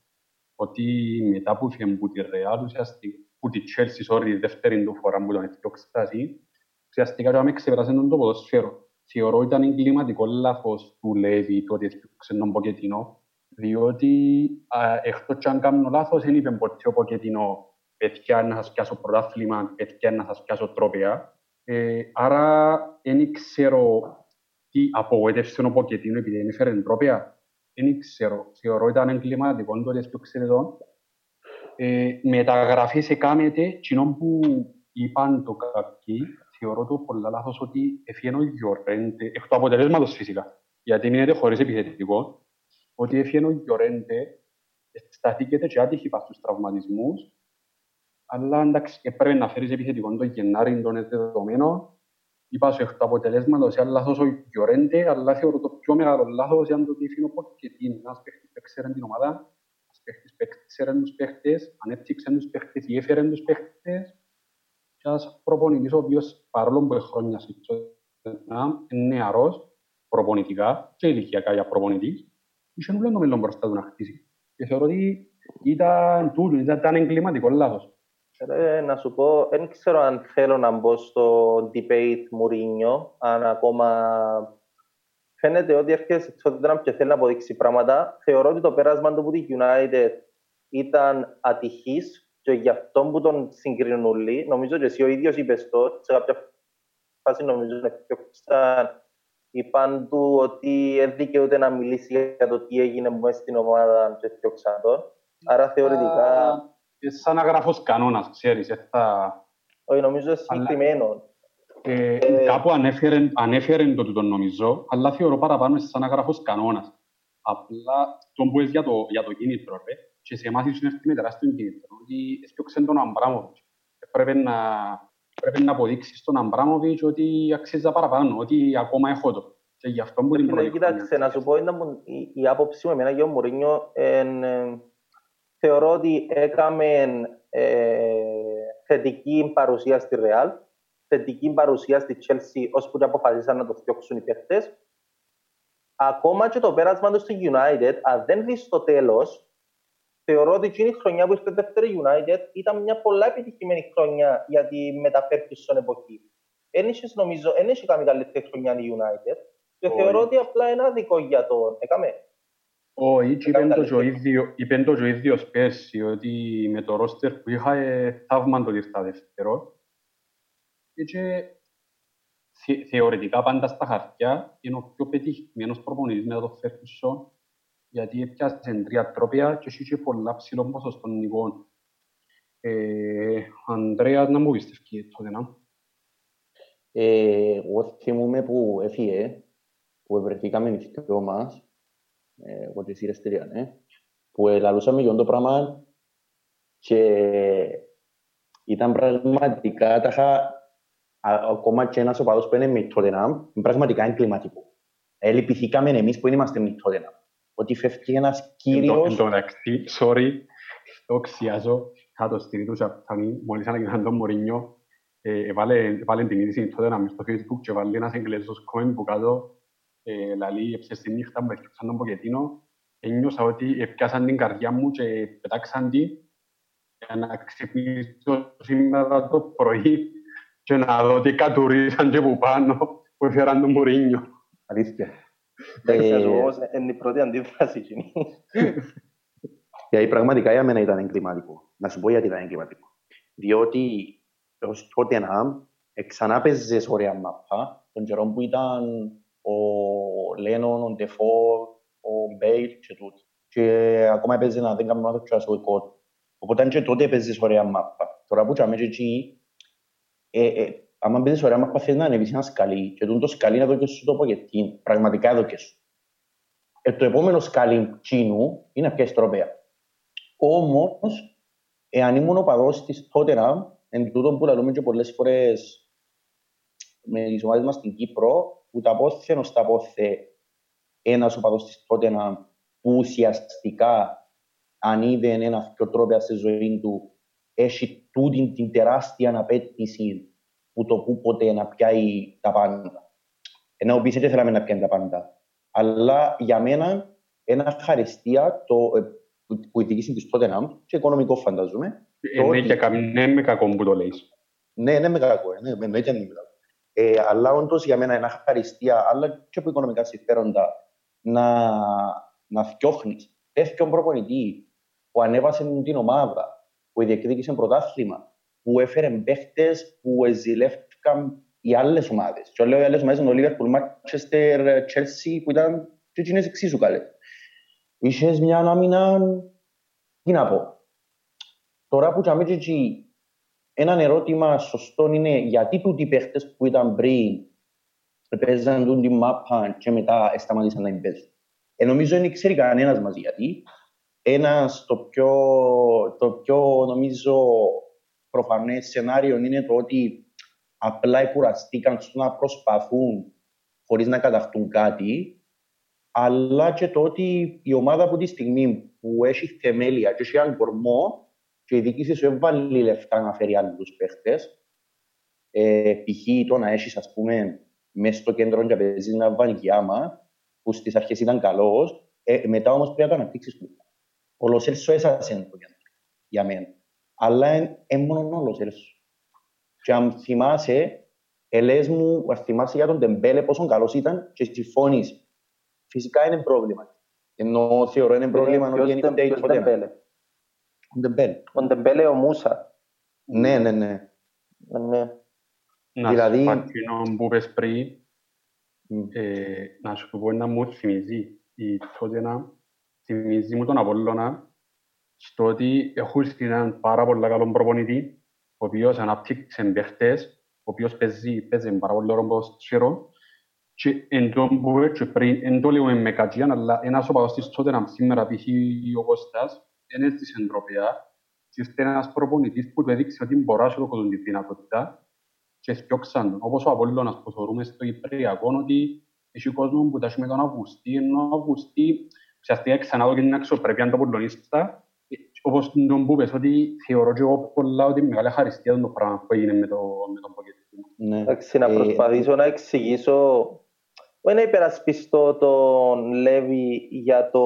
ότι μετά που έφυγε από τη Ρεάλ, ουσιαστικά, που τη Chelsea, sorry, δεύτερη του φορά που τον έφτιαξε εσύ, ουσιαστικά και με ξεπέρασε τον το ποδοσφαίρο. Θεωρώ ότι ήταν εγκληματικό λάθος του Λέβη το ότι έφτιαξε τον Ποκετίνο, διότι α, εκτός και αν κάνω λάθος, δεν είπε ποτέ ο Ποκετίνο παιδιά να σας πιάσω πρωτάθλημα, παιδιά να σας πιάσω τρόπια. Ε, άρα δεν ξέρω τι απογοήτευσε ο Ποκετίνο επειδή δεν έφερε τρόπια. Δεν ξέρω. Θεωρώ ήταν εγκληματικό το ότι έφτιαξε εδώ. Ε, μεταγραφές έκαμεται, κοινό που είπαν το κάποιοι, θεωρώ το πολλά λάθος ότι έφυγε ο Γιορέντε, εκ του αποτελέσματος φυσικά, γιατί μείνεται χωρίς επιθετικό, ότι έφυγε ο Γιορέντε, σταθήκεται και άτυχη πας στους τραυματισμούς, αλλά εντάξει, έπρεπε να φέρεις επιθετικό το Γενάρη των δεδομένων, είπα σου εκ του αποτελέσματος, ήταν λάθος ο Γιορέντε, αλλά θεωρώ το πιο μεγάλο λάθος ήταν το ότι έφυγε ο Ποκετίν, ένας παίχτης που ξέρει την ομάδα, ένας παίχτης που ξέρει τους παίχτες, ανέπτυξε τους παίχτες ή έφερε τους παίχτες, και ένας προπονητής ο οποίος παρόλο που έχει χρόνια στη Τότεναμ, είναι νεαρός προπονητικά και ηλικιακά για προπονητής, είχε όλο το μέλλον μπροστά του να χτίσει. Και θεωρώ ότι ήταν τούτο, ήταν, ήταν εγκληματικός λάθος. Ρε, να σου πω, δεν ξέρω αν θέλω να μπω στο debate Μουρίνιο, αν ακόμα φαίνεται ότι έρχεται στο Tottenham και θέλει να αποδείξει πράγματα. Θεωρώ ότι το πέρασμα του που τη United ήταν ατυχής και γι' αυτό που τον συγκρίνουν όλοι. Νομίζω ότι εσύ ο ίδιος είπες το, σε κάποια φάση νομίζω ότι έφτιαξαν είπαν του ότι δεν δικαιούται να μιλήσει για το τι έγινε μέσα στην ομάδα και έφτιαξαν τον. Άρα θεωρητικά, Ε, σαν να γράφω κανόνας, ξέρεις. ε, θα... όχι νομίζω συγκεκριμένο. Ε, Ε, κάπου ανέφερε, ανέφερε το τούτο νομίζω, αλλά θεωρώ παραπάνω σαν να γράφω κανόνας. Απλά τον που για το, για το κίνητρο, ρε, και σε εμάς ήσουν έρθει με τεράστιο κίνητρο, ότι έφτιαξε τον Αμπράμοβιτς. Πρέπει να, πρέπει να αποδείξεις στον Αμπράμοβιτς ότι αξίζει παραπάνω, ότι ακόμα έχω το. Και γι' αυτό που την Ναι, πρώτη Κοίταξε, χρονιά. να σου πω, ήταν που η, η άποψη μου εμένα για τον Μουρίνιο εν, ε, θεωρώ ότι έκαμε ε, θετική παρουσία στη Ρεάλ, θετική παρουσία στη Chelsea, ώσπου και αποφασίσαν να το φτιάξουν οι παίχτες. Ακόμα και το πέρασμα τους στη United, αν δεν δεις το τέλος, θεωρώ ότι εκείνη η χρονιά που ήρθε δεύτερη United ήταν μια πολλά επιτυχημένη χρονιά για τη μεταφέρκησον εποχή. Εν είχες, νομίζω, δεν έχει κάνει καλύτερη χρονιά η United και Όχι. θεωρώ ότι απλά είναι άδικο για τον... Έκαμε. Όχι, και Έκαμε είπεν το τα και ο λεφτά. ίδιο- είπεν το και ο ίδιος πέρσι, ότι με το ρόστερ που είχα ε, θαύμα το ήρθα δεύτερο. Και, και θε- θεωρητικά πάντα στα χαρτιά είναι ο πιο πετυχημένος προπονητής μετά το Ferguson, γιατί έπιασε τρία τρόπια και είχε και πολλά ψηλό ποσοστό νικών. Ε, Ανδρέας, να μου πεις τις τότε να. Ε, εγώ θυμούμαι που έφυγε, που βρεθήκαμε οι δυο μας, ε, εγώ και εσύ ρε Στυριανέ, που ελαλούσαμε για το πράγμα και ήταν πραγματικά, τα είχα, α- ακόμα και ένας οπαδός που είναι με Tottenham, είναι πραγματικά εγκληματικό. Ε, λυπηθήκαμε εμείς που δεν είμαστε με Tottenham. Ότι φεύγει ένας Εν τω- κύριος Εν τω μεταξύ, sorry, το ξιάζω, θα το στείλει του Σαπτανή, μόλις ανακοινώσαν τον Μωρίνιο, ε, έβαλε, έβαλε την είδηση τότε να μες στο facebook και βάλει ένας εγγλέζος comment που κάτω, ε, λαλεί, έψες στη νύχτα μου, έφτιαξαν τον Ποκετίνο, ένιωσα ότι έπιασαν την καρδιά μου και πετάξαν την για να ξυπνήσω σήμερα το πρωί και να δω τι κατουρίσαν και που πάνω που έφεραν τον Μωρίνιο. Αλήθεια. Εντάξει, Ε, ας πω όμως, είναι η πρώτη αντίδραση εκείνης. Γιατί πραγματικά για μένα ήταν εγκληματικό. Να σου πω γιατί ήταν εγκληματικό. Διότι ως τότε να ξανά παίζες ωραία μάπα, τον καιρό που ήταν ο Λένον, ο Ντεφό, ο Μπέιλ και τούτοι. Και ακόμα έπαιζε να δεν κάνω λάθος και ο Ασοϊκότ. Οπότε και τότε παίζες ωραία μάπα. Τώρα που τσάμε και εκεί, ε, ε, άμα παίζεις ωραία μάπα θέλεις να ανεβείς ένα σκαλί και τούτο σκαλί να δω σου το ποκετίν. Πραγματικά εδώ και σου. Ε, το επόμενο σκαλί τσίνου είναι να πιάσεις τροπέα. Όμως, εάν ήμουν ο παδός της Tottenham, εν τούτο που λέμε και πολλές φορές με τις ομάδες μας στην Κύπρο, που τα πόθε ως τα πόθε ένας οπαδός της Tottenham που ουσιαστικά αν είδε ένα πιο τρόπια στη ζωή του, έχει τούτη την τεράστια απέτηση που το που ποτέ να πιάει τα πάντα. Ενώ πίσω δεν θέλαμε να πιάνει τα πάντα. Αλλά για μένα ένα χαριστία το, ε, που, που η διοίκηση της Tottenham και οικονομικό φανταζούμε. Ε, ναι, και καμ- ναι, με κακό που το λέεις. Ναι, ναι, με κακό. ε, Ναι, με εννοείται είναι με κακό. Ε, αλλά όντως για μένα ένα χαριστία, αλλά και από οικονομικά συμφέροντα, να, να φτιάχνεις τέτοιον προπονητής που ανέβασε την ομάδα, που διεκδίκησε πρωτάθλημα, που έφερε παίχτες που ζηλεύτηκαν οι άλλες ομάδες. Και λέω οι άλλες ομάδες είναι ο Liverpool, Manchester, Chelsea, που ήταν και εκείνες εξίσου καλές. Είχες μια άμυνα, τι να πω. Τώρα που τσάμε και εκεί, ένα ερώτημα σωστό είναι γιατί τούτοι οι παίχτες που ήταν πριν παίζαν τούτη μάπα και μετά σταματήσαν να την παίζουν. Ε, νομίζω δεν ξέρει κανένας μας γιατί. Ένας το πιο, το πιο νομίζω προφανές σενάριο είναι το ότι απλά κουραστήκαν στο να προσπαθούν χωρίς να καταχτούν κάτι, αλλά και το ότι η ομάδα από τη στιγμή που έχει θεμέλια και έχει έναν κορμό και η διοίκηση σου έβαλε λεφτά να φέρει άλλους παίχτες, ε, π.χ. το να έχεις, ας πούμε, μέσα στο κέντρο και παίζεις ένα Βανγιάμα, που στις αρχές ήταν καλός, ε, μετά όμως πρέπει να το αναπτύξεις του. Ο Λοσέλσο έσασε το κέντρο, για μένα. Αλλά είναι μόνο ο Λοσέλσο. Και αν θυμάσαι, ελές μου, αν θυμάσαι για τον Τεμπέλε πόσο καλός ήταν και συμφώνεις. Φυσικά είναι πρόβλημα. Ενώ θεωρώ είναι πρόβλημα Ποιος ότι είναι Τε- ποιος ποτέ. Ντεμπέλε. Ο Τεμπέλε. Ο Ντεμπέλε ο Μούσα. Ναι, ναι, ναι. Ε, Ναι. Να Δηλαδή- σου πω εκείνο που είπες πριν, Μμ. ε, να σου πω να μου θυμίζει η Τότενα, θυμίζει μου τον Απόλλωνα στο ότι έχουν έναν πάρα πολύ καλό προπονητή, ο οποίος ανάπτυξε παίχτες, ο οποίος παίζει, παίζει πάρα πολύ ωραίο ποδοσφαίρο και εν τω που έτσι πριν, εν το λέμε με κατζία, αλλά ένας οπαδός της Τότενα σήμερα π.χ. ο Κώστας, δεν έστησε ντροπιά και ήρθε ένας προπονητής που του έδειξε ότι μπορεί να σου δώσει τη δυνατότητα και θιώξαν τον. Όπως ο Απόλλωνας που θεωρούμε στο Κυπριακό ότι έχει κόσμο που τα έχει με τον Αυγουστή, ενώ ο Αυγουστή ουσιαστικά ξανά το και την αξιοπρέπεια του Απολλωνίστα. Ε, Όπως τον που πες, ότι θεωρώ και εγώ πολλά ότι είναι μεγάλη χαριστία το πράγμα που έγινε με, το, με τον Ποκετίνο. Ναι. Εντάξει, να Ε, προσπαθήσω να εξηγήσω. Δεν να υπερασπιστώ τον Λέβη για το,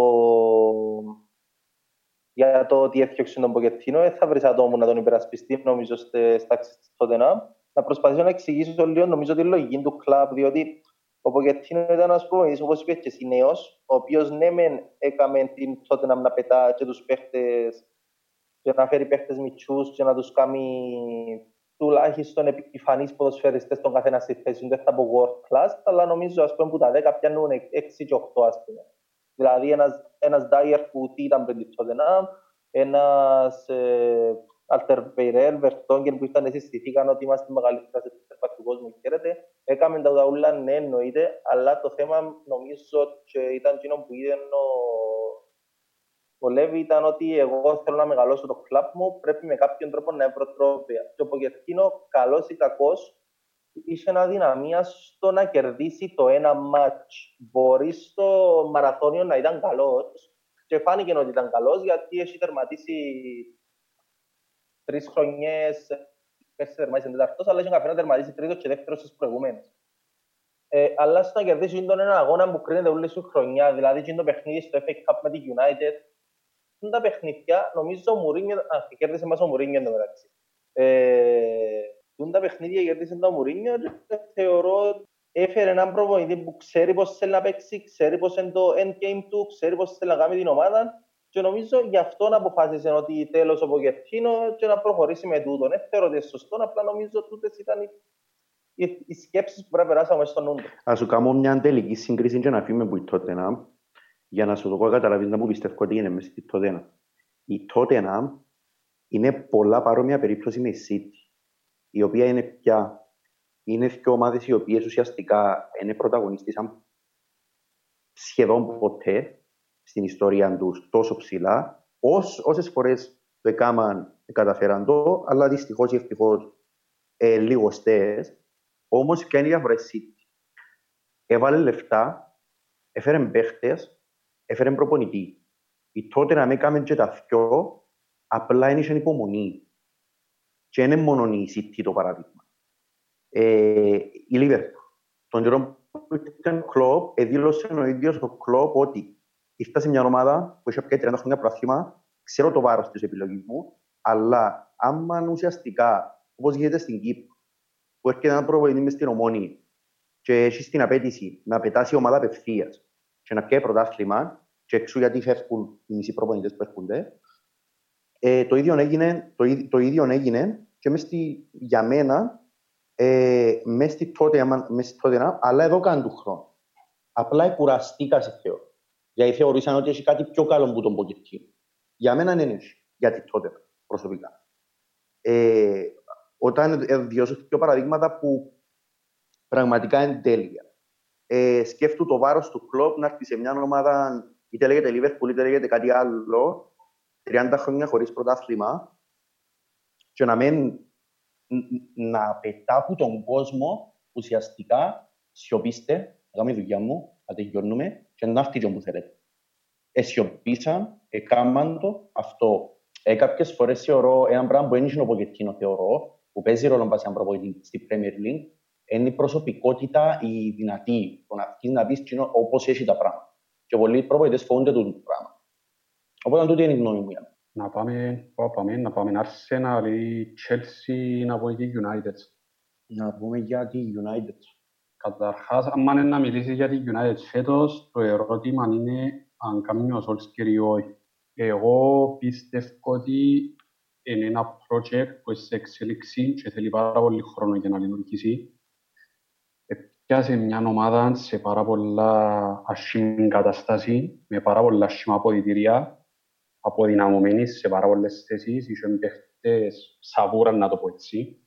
για το ότι έφτιαξε τον Ποκετίνο. Δεν θα βρεις ατόμο να τον υπερασπιστεί, νομίζω, στι τάξει τη Τότενα. Να προσπαθήσω να εξηγήσω λίγο, νομίζω, τη λογική του κλαμπ, διότι ο Ποκετίνο ήταν ένα προπονητή, όπω είπε και εσύ, νέο, ο οποίος ναι, μεν έκαμε την Τότενα να πετά και τους παίχτες και να φέρει παίχτες μητσούς και να τους κάνει τουλάχιστον επιφανείς ποδοσφαιριστές τον καθένα στη θέση του. Δεν θα πω world class, αλλά νομίζω ας πούμε που τα 10 πιάνουν 6 και 8 ας πούμε. Δηλαδή ένας, ένας Dyer που τι ήταν πριν τη Tottenham, ένας ε, Alter Vertonghen που ήταν συστηθήκαν ότι είμαστε μεγαλύτερα σε του κόσμου, χαίρετε. Έκαμε τα ουδαούλα, ναι εννοείται, αλλά το θέμα νομίζω και ήταν εκείνο που είδε ο ο Λέβη ήταν ότι εγώ θέλω να μεγαλώσω το κλαμπ μου, πρέπει με κάποιον τρόπο να βρω τρόπια. Και ο Ποκετίνο, καλός ή κακός, είχε αδυναμία στο να κερδίσει το ένα μάτς. Μπορεί στο μαραθώνιο να ήταν καλός και φάνηκε ότι ήταν καλός γιατί έχει τερματίσει τρεις χρονιές. Πέρσι τερματίσει τέταρτο, αλλά έχει καθένα τερματίσει τρίτος και δεύτερος στις προηγούμενες. Ε, αλλά στο να κερδίσεις τον ένα αγώνα που κρίνεται όλη σου χρονιά, δηλαδή και το παιχνίδι στο FA Cup με τη United, είναι τα παιχνίδια, νομίζω ο Μουρίνιο, α, και κέρδισε μας ο Μουρίνιο εν τω μεταξύ. Ε, είναι τα παιχνίδια κέρδισε το Μουρίνιο και θεωρώ έφερε έναν προπονητή που ξέρει πώς θέλει να παίξει, ξέρει πώς είναι το endgame του, ξέρει πώς θέλει να κάνει την ομάδα και νομίζω γι' αυτό να αποφάσισε ότι τέλος ο Ποκερτίνο και να προχωρήσει με τούτο. Δεν θεωρώ ότι είναι σωστό, απλά νομίζω ότι τούτες ήταν οι, οι, οι σκέψεις που πρέπει να περάσαμε στον νου Ας σου κάνω μια τελική σύγκριση και να φύγουμε που η Τότενα για να σου το πω καταλαβείς να μου πιστεύω ότι είναι μέσα στη Τότενα. Η Τότενα είναι πολλά παρόμοια περίπτωση με η City, η οποία είναι πια είναι δύο ομάδες οι οποίες ουσιαστικά είναι πρωταγωνιστήσαν σχεδόν ποτέ στην ιστορία τους τόσο ψηλά. Όσες φορές το έκαναν, καταφέραν το, αλλά δυστυχώς ή ευτυχώς ε, λιγοστέ. Όμως και είναι η διαφορετική. Έβαλε λεφτά, έφερε παίχτε, έφερε προπονητή. Η τότε να μην έκαμε και τα δυο, απλά είναι υπομονή. Και είναι μόνο η City το παράδειγμα ε, η Λίβερπουλ. Τον καιρό που ήταν ο Κλόπ, δήλωσε ο ίδιος ο Κλόπ ότι ήρθα σε μιας ομάδας που είχε πια 30 χρόνια προαθήμα, ξέρω το βάρος της επιλογής μου, αλλά άμα ουσιαστικά, όπως γίνεται στην Κύπρο, που έρχεται ένα προβοητή μες στην ομόνη και έχει την απέτηση να πετάσει η ομάδα απευθείας και να πιάει πρωτάθλημα, και εξού γιατί φεύγουν οι μισοί προπονητές που έρχονται, ε, το, ίδιο έγινε, το, το ίδιο έγινε και μες στη, για μένα ε, μέσα στη τότε, τότε, αλλά εδώ κάνουν του χρόνου. Απλά κουραστήκα σε Θεό. Γιατί θεωρήσαν ότι έχει κάτι πιο καλό που τον Ποκετίνο. Για μένα δεν έχει. Γιατί τότε, προσωπικά. Ε, όταν βιώσω δύο παραδείγματα που πραγματικά είναι τέλεια. Ε, σκέφτου το βάρος του κλοπ να έρθει σε μια ομάδα, είτε λέγεται Liverpool, είτε λέγεται κάτι άλλο, 30 χρόνια χωρίς πρωτάθλημα, και να μην να πετά από τον κόσμο ουσιαστικά σιωπήστε, να κάνω τη δουλειά μου, να τελειώνουμε και να έρθει και όπου θέλετε. Εσιωπήσαν, έκαναν το αυτό. Ε, κάποιες φορές θεωρώ ένα πράγμα που δεν είναι ο Ποκετίνο, θεωρώ, που παίζει ρόλο βάσει αν προπονητή στη Premier League, είναι η προσωπικότητα η δυνατή. Το να αρχίσεις να πεις όπως έχει τα πράγματα. Και πολλοί προπονητές φοβούνται το πράγμα. Οπότε τούτη είναι η γνώμη μου για να πάμε, πάμε, να πάμε Arsenal ή Chelsea να πούμε και United. Να πούμε για τη United. Καταρχάς, αν είναι να μιλήσεις για τη United φέτος, το ερώτημα είναι αν κάνει ο Solskjaer ή όχι. Εγώ πιστεύω ότι είναι ένα project που έχει σε εξέλιξη και θέλει πάρα πολύ χρόνο για να λειτουργήσει. Πιάσε μια ομάδα σε πάρα πολλά ασχήμη κατάσταση, με πάρα πολλά ασχήμα αποδητήρια αποδυναμωμένη σε πάρα πολλές θέσεις, είχε παίχτες σαβούρα, να το πω έτσι.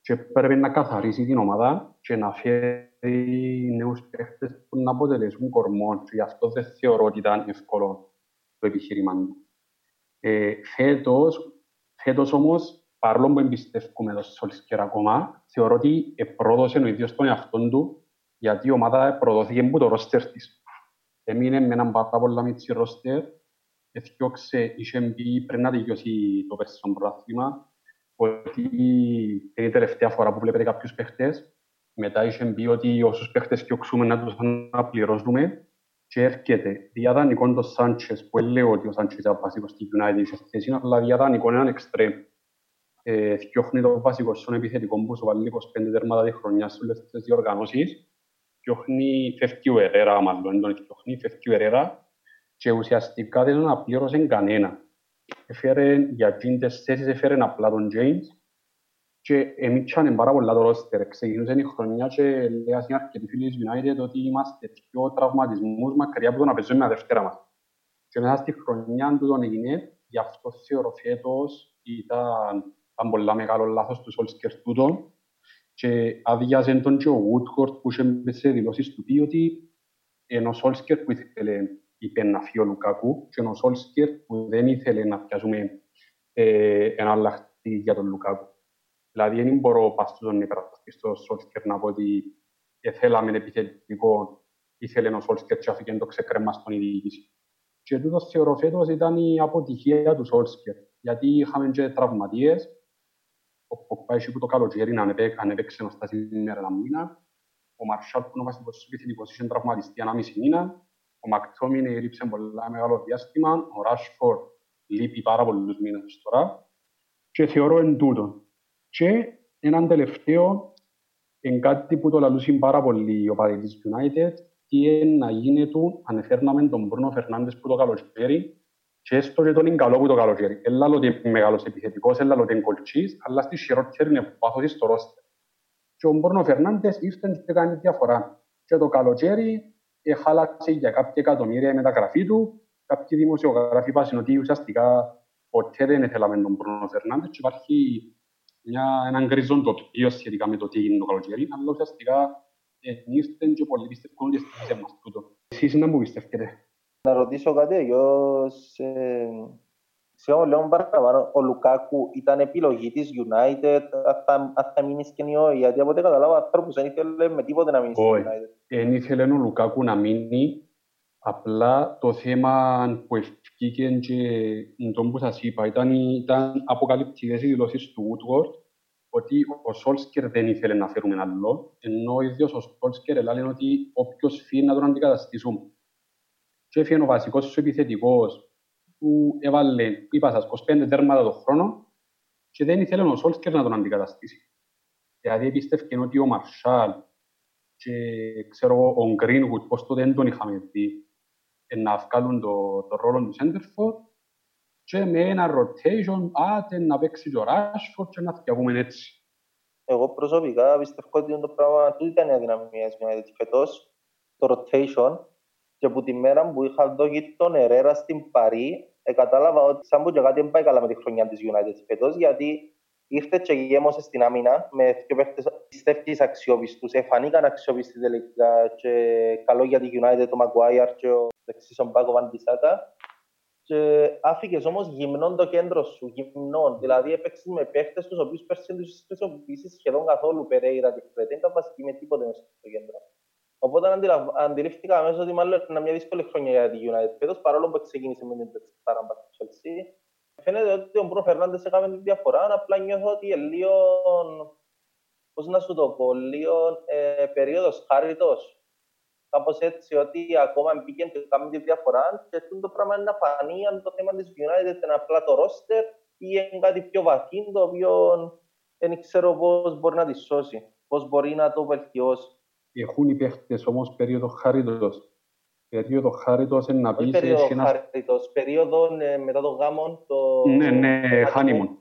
Και πρέπει να καθαρίσει την ομάδα και να φέρει νέους παίχτες που να αποτελέσουν κορμό. Και γι' αυτό δεν θεωρώ ότι ήταν εύκολο το επιχείρημα του. Ε, φέτος, φέτος όμως, παρόλο που εμπιστεύουμε το Σολσκέρα ακόμα, θεωρώ ότι πρόδωσε ο ίδιος τον εαυτό του, γιατί η ομάδα προδόθηκε από το ρόστερ της. Έμεινε με έναν πάρα πολλά μίτσι ρόστερ έφτιαξε, είχε μπει πριν να τελειώσει το περσινό πρωτάθλημα, ότι είναι η τελευταία φορά που βλέπετε κάποιους παίχτες, μετά είχε μπει ότι όσους παίχτες φτιάξουμε να τους αναπληρώσουμε και έρχεται διαδανικό το Σάντσες, που λέω ότι ο Σάντσες είναι βασικός στη United σε θέση, αλλά διαδανικό είναι έναν εξτρέμ. Ε, φτιάχνει το βασικό στον επιθετικό που σου βάλει 25 τέρματα τη χρονιά στις τελευταίες διοργανώσεις. Φτιάχνει, φεύγει ο Ερέρα, μάλλον, τον φτιάχνει, φεύγει ο Ερέρα και ουσιαστικά δεν αναπλήρωσε κανένα. Έφερε για τις θέσεις, έφερε απλά τον James και εμίτσανε πάρα πολλά το ρόστερ. Ξεκινούσε η χρονιά και λέει στην αρκετοί φίλοι της United ότι είμαστε πιο τραυματισμούς μακριά από το να παίζουμε με τα δεύτερα μας. Και μέσα στη χρονιά του τον έγινε, γι' αυτό θεωρώ φέτος ήταν, ήταν πολλά μεγάλο λάθος του Solskjaer τούτο και άδειαζε τον και ο Woodcourt που είχε σε δηλώσεις του πει ότι ενώ ο Solskjaer που ήθελε είπε να φύγει ο Λουκάκου και ο Σόλσκερ που δεν ήθελε να πιάσουμε ε, ένα λαχτή για τον Λουκάκου. Δηλαδή δεν μπορώ παστού τον υπερασπιστή στο Σόλσκερ να πω ότι θέλαμε επιθετικό, ήθελε ο Σόλσκερ και αφήκε το ξεκρέμα στον ειδική. Και τούτος θεωρώ φέτος ήταν η αποτυχία του Σόλσκερ. Γιατί είχαμε και τραυματίες, ο Ποπάης που το καλοκαίρι να ανέπαιξε να στάσει μέρα ένα μήνα, ο Μαρσάλ που είναι ο βασικός επιθετικός είχε τραυματιστεί ένα μισή μήνα, ο Μακτόμιν έλειψε πολλά μεγάλο διάστημα, ο Ράσφορ λείπει πάρα πολλούς μήνες τώρα και θεωρώ εν τούτο. Και έναν τελευταίο, είναι κάτι που το λαλούσαν πάρα πολύ ο παδί της United, τι είναι να γίνεται αν εφέρναμε τον Μπρούνο Φερνάντες που το καλοκαίρι και έστω και τον είναι καλό που το καλοκαίρι. Έλα ότι είναι μεγάλος επιθετικός, έλα ότι είναι κολτσής, αλλά στη χειρότερη είναι πάθος στο ρόστερ. Και ο Μπρούνο Φερνάντες ήρθε και κάνει διαφορά. Και το καλοκαίρι χάλασε για κάποια εκατομμύρια η μεταγραφή του. Κάποιοι δημοσιογράφοι είπαν ότι ουσιαστικά ποτέ δεν θέλαμε τον Μπρούνο Φερνάντες και υπάρχει μια, έναν γκριζόν τοπίο σχετικά με το τι έγινε το καλοκαίρι, αλλά ουσιαστικά ήρθαν και πολλοί πιστεύουν ότι στήριζε μας τούτο. Εσείς να μου πιστεύετε. Να ρωτήσω κάτι, εγώ σε... Σε όλο λέω παραπάνω, ο Λουκάκου ήταν επιλογή της United, αν θα μείνεις σκηνιό, γιατί από ό,τι καταλάβω ανθρώπους δεν ήθελε με τίποτε να μείνεις στην United. Δεν ήθελε ο Λουκάκου να μείνει, απλά το θέμα που ευκήκε και το που σας είπα ήταν, ήταν αποκαλυπτικές οι δηλώσεις του Woodward ότι ο Σόλσκερ δεν ήθελε να φέρουμε άλλο, ενώ ο ίδιος ο Σόλσκερ έλεγε ότι όποιος φύγει να τον αντικαταστήσουμε. Και έφυγε ο βασικός σου επιθετικός που έβαλε, είπα σας, 25 τέρματα το χρόνο και δεν ήθελε ο Σόλσκερ να τον αντικαταστήσει. Δηλαδή πίστευκε ότι ο Μαρσάλ και ξέρω ο Γκρίνγουτ, πώς τότε δεν τον είχαμε δει, να βγάλουν το, το ρόλο του Σέντερφορ και με ένα rotation, άτε να παίξει και ο Ράσφορ και να φτιαγούμε έτσι. Εγώ προσωπικά πιστεύω ότι το πράγμα του ήταν η αδυναμία της United φέτος, το rotation, και από τη μέρα που είχα δώσει τον Ερέρα στην Παρή, ε, κατάλαβα ότι σαν που και κάτι δεν πάει καλά με τη χρονιά της United φέτος, γιατί ήρθε και γέμωσες στην άμυνα με δύο παίχτες πιστεύτης αξιόπιστους. Εφανήκαν αξιόπιστοι τελικά και καλό για τη United, το Maguire και ο δεξής ο Μπάκο Βαντισάκα και άφηκες όμως γυμνών το κέντρο σου, γυμνών. Δηλαδή έπαιξες με παίχτες τους οποίους πέρσι τους χρησιμοποιήσεις σχεδόν καθόλου Περέιρα τη Φρετέ, δεν ήταν βασική με τίποτε μέσα στο κέντρο. Οπότε αντιληφθήκα αμέσως ότι μάλλον ήταν μια δύσκολη χρονιά για τη United φέτος, παρόλο που ξεκίνησε με την Τετσάρα μπας στο Chelsea. Φαίνεται ότι ο Μπρου Φερνάντες έκαμε τη διαφορά, απλά νιώθω ότι είναι λίγο, πώς να σου το πω, λίγο ε, περίοδος χάριτος κάπως έτσι, ότι ακόμα μπήκε και κάνει τη διαφορά και αυτό το πράγμα είναι να φανεί αν το θέμα της United είναι απλά το roster ή είναι κάτι πιο βαθύ το οποίο δεν ξέρω πώς μπορεί να τη σώσει, πώς μπορεί να το βελτιώσει. Έχουν οι παίχτες όμως περίοδος χάριτος. Περίοδος χάριτος είναι να πεις... περίοδος ένας... χάριτος, περίοδο ε, μετά το γάμο, το... Ναι, ναι, χάνιμον.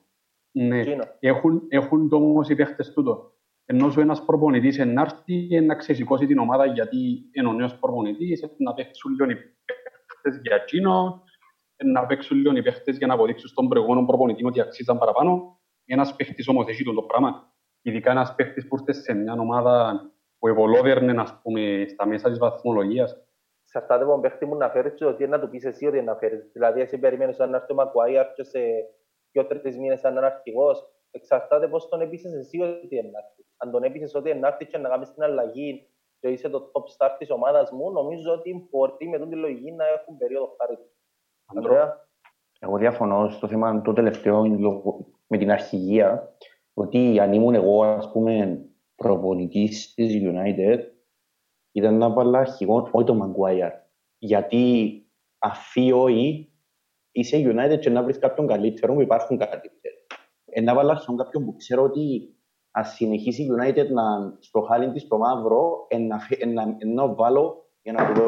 Ναι. Έχουν, έχουν όμως οι παίχτες τούτο ενώ σου ένας προπονητής να έρθει να ξεσηκώσει την ομάδα γιατί είναι ο νέος προπονητής, να παίξουν λίγο οι παίχτες για εκείνο, να παίξουν λίγο οι παίχτες για να αποδείξουν στον προηγούμενο προπονητή ότι αξίζαν παραπάνω. Ένας παίχτης όμως έχει το πράγμα. Ειδικά ένας παίχτης που ήρθε σε μια ομάδα που ευολόδερνε, ας πούμε, στα μέσα της βαθμολογίας. Εξαρτάται από τον παίχτη μου να φέρεις ότι να του πεις εσύ ότι να φέρεις. Δηλαδή, εσύ περιμένεις να έρθει ο Μακουάιαρ και σε δύο-τρεις μήνες σαν έναν αρχηγός. Εξαρτάται πώς τον επίσης εσύ ότι είναι να έρθει αν τον έπεισες ότι να έρθει και να κάνεις την αλλαγή και είσαι το top star της ομάδας μου, νομίζω ότι μπορεί με την λογική να έχουν περίοδο χάρη. Ανδρέα. Εγώ διαφωνώ στο θέμα το τελευταίο με την αρχηγία, ότι αν ήμουν εγώ, ας πούμε, προπονητής της United, ήταν να βάλω αρχηγό, όχι το Maguire. Γιατί αφή όχι, είσαι United και να βρεις κάποιον καλύτερο που υπάρχουν καλύτερο. Ε, να βάλω αρχηγό κάποιον που ξέρω ότι αν συνεχίσει η United να, στο χάλι της το μαύρο, ενώ βάλω για να του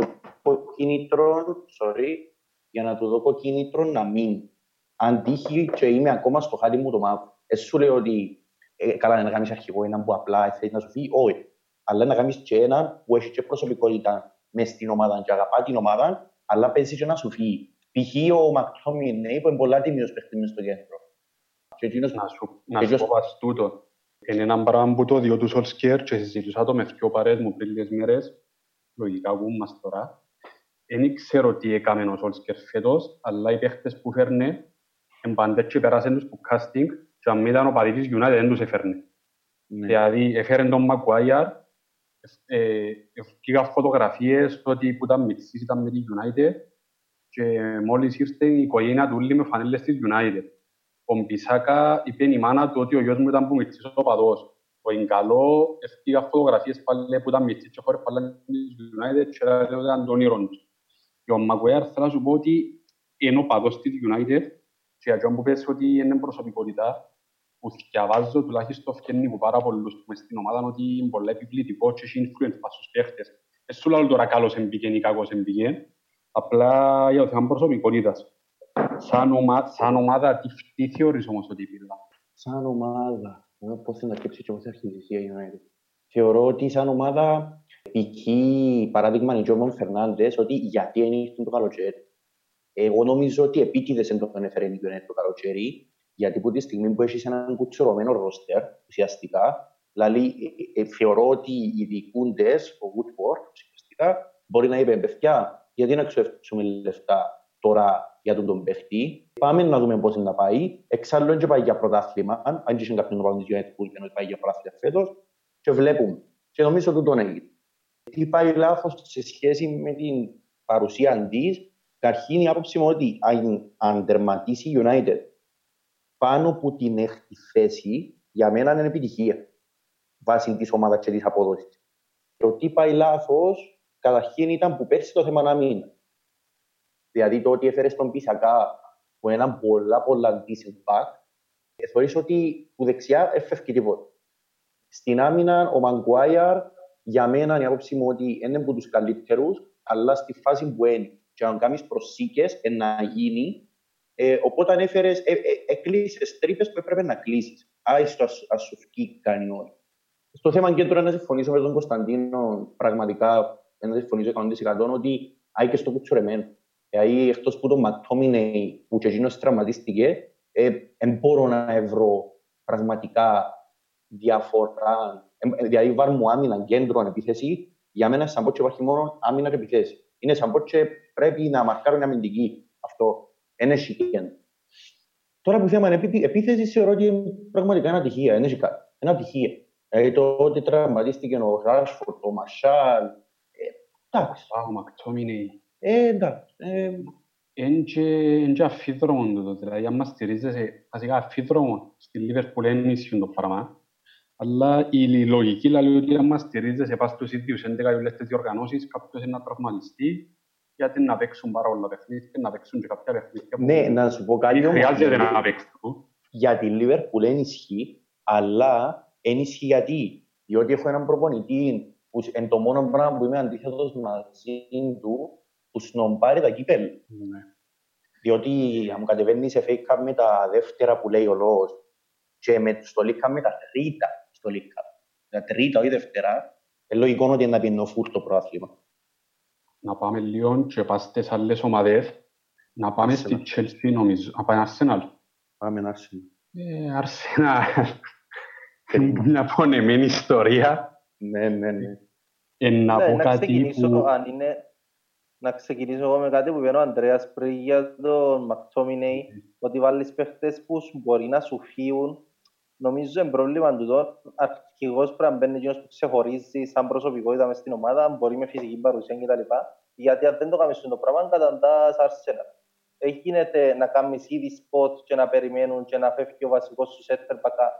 δω κίνητρο, sorry, για να του δω κίνητρο να μην. Αν τύχει και είμαι ακόμα στο χάλι μου το μαύρο. Εσύ σου λέω ότι ε, καλά να κάνεις αρχηγό έναν που απλά θέλει να σου φύγει, όχι. Αλλά να κάνεις και έναν που έχει και προσωπικότητα μες στην ομάδα και αγαπά την ομάδα, αλλά παίζεις και να σου φύγει. Π.χ. ο Μακτόμι που είναι πολλά τιμίος παίχτης μες στο κέντρο. να σου, να σου πω τούτο. Είναι ένα πράγμα που το διό τους Σολσκέρ και συζητούσα το με δυο παρέες μου πριν λίγες μέρες, λογικά που είμαστε τώρα. Δεν ξέρω τι έκαμε ο Σολσκέρ φέτος, αλλά οι παίχτες που φέρνε εμπαντές και περάσαν τους που casting και αν ήταν ο παδί της United δεν τους έφερνε. Ναι. Δηλαδή έφεραν τον Μακουάιαρ, έφυγαν φωτογραφίες ότι που ήταν μητσής ήταν με τη United και μόλις ήρθε η οικογένεια του όλοι με φανέλες της United ο Μπισάκα είπε η μάνα του ότι ο γιος μου ήταν που μητσής ο παδός. Ο Ιγκαλό έφυγε φωτογραφίες πάλι που ήταν μητσής και χώρες πάλι της United και ήταν τον όνειρο τους. Και ο Μαγκουέρ θέλω να σου πω ότι είναι ο παδός της United και για που πες ότι είναι προσωπικότητα που διαβάζω τουλάχιστον φτιάχνει από πάρα πολλούς που στην ομάδα ότι είναι πολύ επιβλητικό και έχει influence πάνω στους παίχτες. Δεν σου λέω τώρα καλός εμπήκε ή κακός εμπήκε, απλά για το θέμα προσωπικότητας. Σαν, ομα, σαν ομάδα, τι, τι θεωρείς όμως ότι πήρε; Σαν ομάδα, ε, πώς θα σκέψει και πώς θα αρχίσει η United. Θεωρώ ότι σαν ομάδα, π.χ. παράδειγμα είναι ο Τζόμον Φερνάντες, ότι γιατί είναι το καλοκαίρι. Εγώ νομίζω ότι επίτηδες δεν το έφερε η United το καλοκαίρι, γιατί από τη στιγμή που έχεις έναν κουτσουρωμένο ρόστερ, ουσιαστικά, δηλαδή ε, ε, θεωρώ ότι οι διοικούντες, ο Woodward, ουσιαστικά, μπορεί να είπε παιδιά, γιατί να ξοδεύσουμε λεφτά τώρα για τον, τον παίχτη; Πάμε να δούμε πώς να πάει. Εξάλλου δεν πάει για πρωτάθλημα. Αν και κάποιον να πάει για που να πάει για πρωτάθλημα φέτος. Και βλέπουμε. Και νομίζω ότι τον έγινε. Τι πάει λάθος σε σχέση με την παρουσία της. Καταρχήν η άποψη μου ότι αν τερματίσει η United πάνω από την έκτη θέση, για μένα είναι επιτυχία βάσει της ομάδας και τη απόδοσης. Το τι πάει λάθος, καταρχήν ήταν που πέρσι το θέμα να μην. Δηλαδή το ότι έφερες τον Πισακά που έναν πολλά πολλά decent back, και θεωρείς ότι που δεξιά έφευκε τίποτα. Στην άμυνα, ο Μαγκουάιαρ, για μένα η άποψη μου ότι είναι από τους καλύτερους, αλλά στη φάση που είναι και αν κάνεις προσήκε, να γίνει ε, οπότε ανέφερε, ε, ε, έκλεισες τρύπες που έπρεπε να κλείσεις. Άιστο ας σου βγει κάνει όλοι. Στο θέμα και τώρα να συμφωνήσω με τον Κωνσταντίνο, πραγματικά να συμφωνήσω 100% ότι άει και στο κουτσουρεμένο. Δηλαδή, εκτός που το Ματόμινεϊ που και εκείνος τραυματίστηκε, ε, δεν μπορώ να βρω πραγματικά διαφορά. Ε, δηλαδή, βάρ μου άμυνα κέντρο επίθεση, για μένα σαν πότσε υπάρχει μόνο άμυνα και επιθέση. Είναι σαν πότσε πρέπει να μαρκάρω μια αμυντική. Αυτό ένα κέντρο. Τώρα που θέμα είναι επίθεση, θεωρώ ότι είναι πραγματικά ένα ατυχία. Είναι κάτι. Ένα ατυχία. Ε, το ότι τραυματίστηκε ο Ράσφορντ, ο Μασάλ. Ε, εντάξει. Ο Μακτόμινι. Ε, εντάξει. Είναι και αφίδρομο το δηλαδή αν μας στηρίζεσαι βασικά αφίδρομο στη Λίβερπουλ είναι ίσιο το πράγμα αλλά η λογική λέει ότι αν μας στηρίζεσαι πας στους ίδιους 11 βουλευτές διοργανώσεις κάποιος είναι να τραυματιστεί γιατί να παίξουν πάρα πολλά παιχνίδια και να παίξουν και κάποια παιχνίδια Ναι, να σου πω κάτι όμως. Χρειάζεται να παίξουν. Για τη Λίβερπουλ ενισχύει, αλλά ενισχύει γιατί. Διότι έχω έναν προπονητή που είναι το μόνο πράγμα που είμαι αντίθετος μαζί του που σνομπάρει τα κύπελ. Ναι. Διότι αν μου κατεβαίνεις σε fake με τα δεύτερα που λέει ο λόγο και με το στολίκα με τα τρίτα στολίκα. Τα τρίτα ή δεύτερα, είναι λογικό ότι είναι να πιένω φούρ το πρόθλημα να πάμε λίγο και πάμε στις άλλες ομάδες. Να πάμε στη Chelsea νομίζω. Να πάμε Arsenal. Πάμε Arsenal. Ε, Arsenal. Είναι μια πονεμένη ιστορία. Ναι, ναι, ναι. Ε, να πω κάτι που... Αν είναι να ξεκινήσω εγώ με κάτι που είπε ο Ανδρέας πριν για τον Μακτόμινεϊ, ότι βάλεις παίχτες που μπορεί να σου φύγουν Νομίζω είναι πρόβλημα του τώρα. Αρχηγός πρέπει να μπαίνει εκείνος που ξεχωρίζει σαν προσωπικότητα μες στην ομάδα, μπορεί με φυσική παρουσία κτλ. Γιατί αν δεν το κάνεις το πράγμα, καταντάς αρσένα. Έχει γίνεται να κάνεις ήδη σποτ και να περιμένουν και να φεύγει ο βασικός σου σέτερ πακά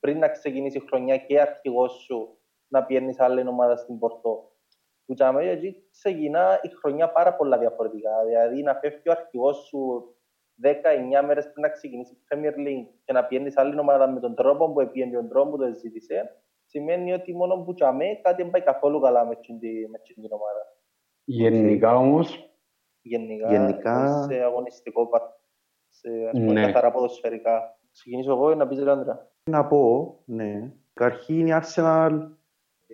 πριν να ξεκινήσει η χρονιά και αρχηγός σου να πιένεις άλλη ομάδα στην Πορτό. Που εκεί ξεκινά η χρονιά πάρα πολλά διαφορετικά. Δηλαδή να φεύγει ο αρχηγός σου 19 μέρες πριν να ξεκινήσει η Premier League και να πιένεις άλλη ομάδα με τον τρόπο που πιένει τον τρόπο που το ζήτησε, σημαίνει ότι μόνο που τσαμέ κάτι δεν πάει καθόλου καλά με την, με την ομάδα. Γενικά όμω. Γενικά, γενικά, σε αγωνιστικό σε ας πούμε, ναι. καθαρά ποδοσφαιρικά. Ξεκινήσω εγώ να πεις Ράντρα. Να πω, ναι. Καταρχήν η Arsenal,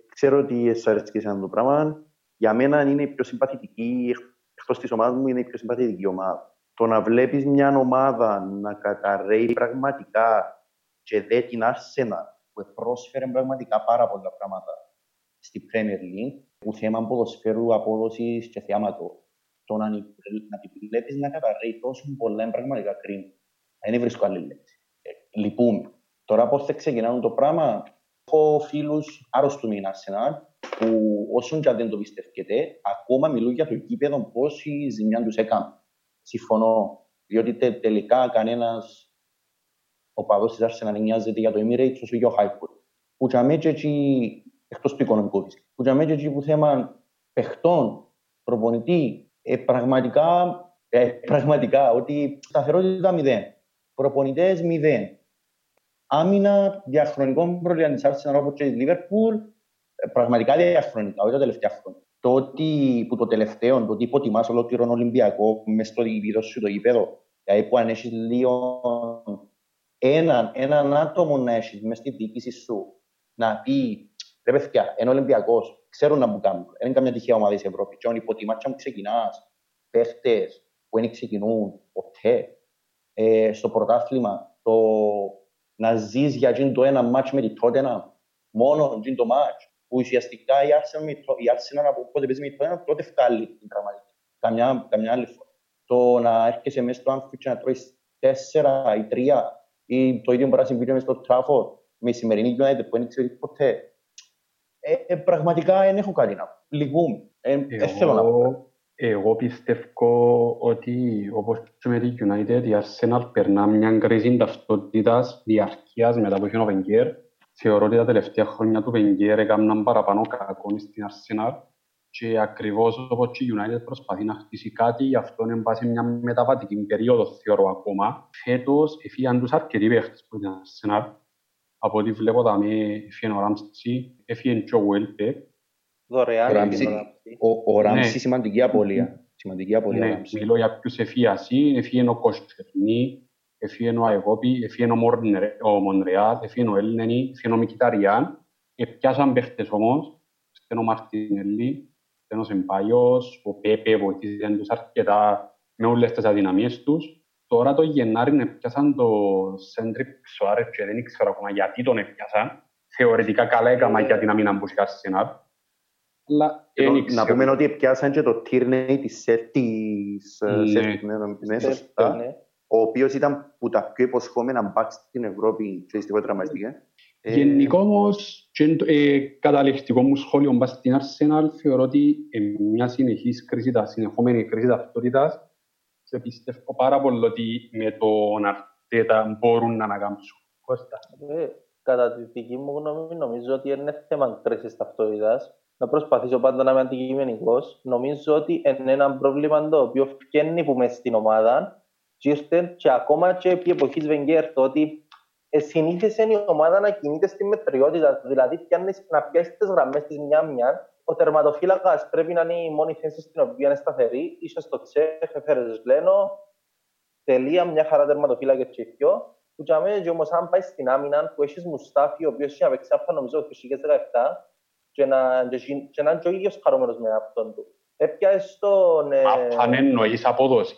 ξέρω ότι εσάς αρέσει σε αυτό το πράγμα. Για μένα είναι η πιο συμπαθητική, εκτός της ομάδας μου, είναι η πιο συμπαθητική ομάδα το να βλέπεις μια ομάδα να καταρρέει πραγματικά και δε την Arsenal που πρόσφερε πραγματικά πάρα πολλά πράγματα στη Premier League που θέμα ποδοσφαίρου, απόδοσης και θεάματος. Το να, να τη βλέπεις να καταρρέει τόσο πολλά είναι πραγματικά κρίμα. Δεν βρίσκω άλλη λέξη. Ε, λυπούμε. Τώρα πώς θα ξεκινάνε το πράγμα, έχω φίλους άρρωστου με την Arsenal που όσον και αν δεν το πιστεύετε, ακόμα μιλούν για το κήπεδο πόση ζημιά τους έκανε συμφωνώ. Διότι τε, τελικά κανένας οπαδό της Arsenal νοιάζεται για το Emirates όσο για ο Highwood. Που τσαμέ και έτσι, εκτός του οικονομικού της, που τσαμέ και έτσι που θέμα παιχτών, προπονητή, ε, πραγματικά, ε, πραγματικά, ότι σταθερότητα μηδέν, προπονητές μηδέν. άμυνα διαχρονικών προλίων της Arsenal όπως και της Liverpool, ε, πραγματικά διαχρονικά, όχι τα τελευταία χρόνια. Το ότι που το τελευταίο, το ότι υποτιμάς ολόκληρον Ολυμπιακό μες στο επίπεδο σου το γήπεδο, δηλαδή που αν έχεις λίγο έναν, έναν άτομο να έχεις μες στη διοίκηση σου να πει ρε παιδιά, είναι Ολυμπιακός, ξέρουν να μου κάνουν, δεν είναι καμιά τυχαία ομάδα της Ευρώπης και αν υποτιμάς και αν ξεκινάς, παίχτες που δεν ξεκινούν ποτέ ε, στο πρωτάθλημα, το να ζεις για το ένα μάτς με τη Τότενα, μόνο το μάτς, που ουσιαστικά η Arsenal, η Arsenal από πότε παίζει με τη Τότενα, τότε βγάλει την πραγματική. Καμιά, καμιά άλλη φορά. Το να έρχεσαι μέσα στο Anfield και να τρώεις τέσσερα ή τρία ή το ίδιο μπορεί να συμβεί μέσα στο Trafford με η σημερινή United που δεν ξέρεις ποτέ. Ε, ε, πραγματικά δεν έχω κάτι να πω. Λυγούμε. Ε, δεν θέλω να πω. Εγώ πιστεύω ότι όπως και με τη United η Arsenal περνά μια κρίση ταυτότητας διαρκείας μετά από ο Wenger. Θεωρώ ότι τα τελευταία χρόνια του Wenger έκαναν παραπάνω κακό στην Arsenal και ακριβώς όπως η United προσπαθεί να χτίσει κάτι, γι' αυτό είναι βάση μια μεταβατική περίοδο θεωρώ ακόμα. Φέτος έφυγαν τους αρκετοί παίχτες που την Arsenal. Από ό,τι βλέπω τα με έφυγαν ο Ράμψη, έφυγαν και ο Βουέλπεκ, Δωρεάν. Ο, ο Ράμψη ναι. σημαντική απώλεια. Σημαντική απώλεια. Ναι, μιλώ για ποιους εφίαση, εφίεν ο Κοστεφνή, εφίεν ο Αεγόπη, εφίεν ο, ο Μονρεάλ, εφίεν ο Έλληνενη, εφίεν ο Μικηταριάν. Επιάσαν παίχτες όμως, στενό Μαρτινελli, στενός Σεμπάγιος, ο Πέπε βοηθήσαν τους αρκετά με όλες τις αδυναμίες τους. Τώρα το Γενάρη έπιασαν το Σέντρικ Σουάρετ και δεν ήξερα ακόμα γιατί τον έπιασαν. Θεωρητικά καλά έκαμα γιατί να μην αμπουσιάσει σε ένα αλλά να πούμε ότι πιάσαν και το Tierney της Celtics, ο οποίος ήταν που τα πιο υποσχόμενα μπακς στην Ευρώπη και δυστυχώς τραυματίστηκε. Γενικό όμως, ε, καταληκτικό μου σχόλιο μπας στην Arsenal θεωρώ ότι μια συνεχής κρίση, συνεχόμενη κρίση ταυτότητας και πιστεύω πάρα πολύ ότι με τον Αρτέτα μπορούν να ανακάμψουν. Κώστα. Ε, κατά τη δική μου γνώμη νομίζω ότι είναι θέμα κρίσης ταυτότητας να προσπαθήσω πάντα να είμαι αντικειμενικός. Νομίζω ότι είναι ένα πρόβλημα το οποίο φτιάχνει που μέσα στην ομάδα και ήρθε και ακόμα και επί εποχής Βενγκέρ το ότι συνήθισε η ομάδα να κινείται στη μετριότητα. Δηλαδή, πιάνεις, να πιάσεις τις γραμμές της μια-μια. Ο τερματοφύλακας πρέπει να είναι η μόνη θέση στην οποία είναι σταθερή. Είσαι στο τσέχ, έφερες Λένο. Τελεία, μια χαρά τερματοφύλακα και πιο. Που και όμως, αν πάεις στην άμυνα που έχεις Μουστάφι, ο οποίος είχε απεξάσει από νομίζω το 2017, και να, και να είναι και ο ίδιος χαρούμενος με αυτόν του. Έπιασες τον... Ε, αν εννοείς απόδοση.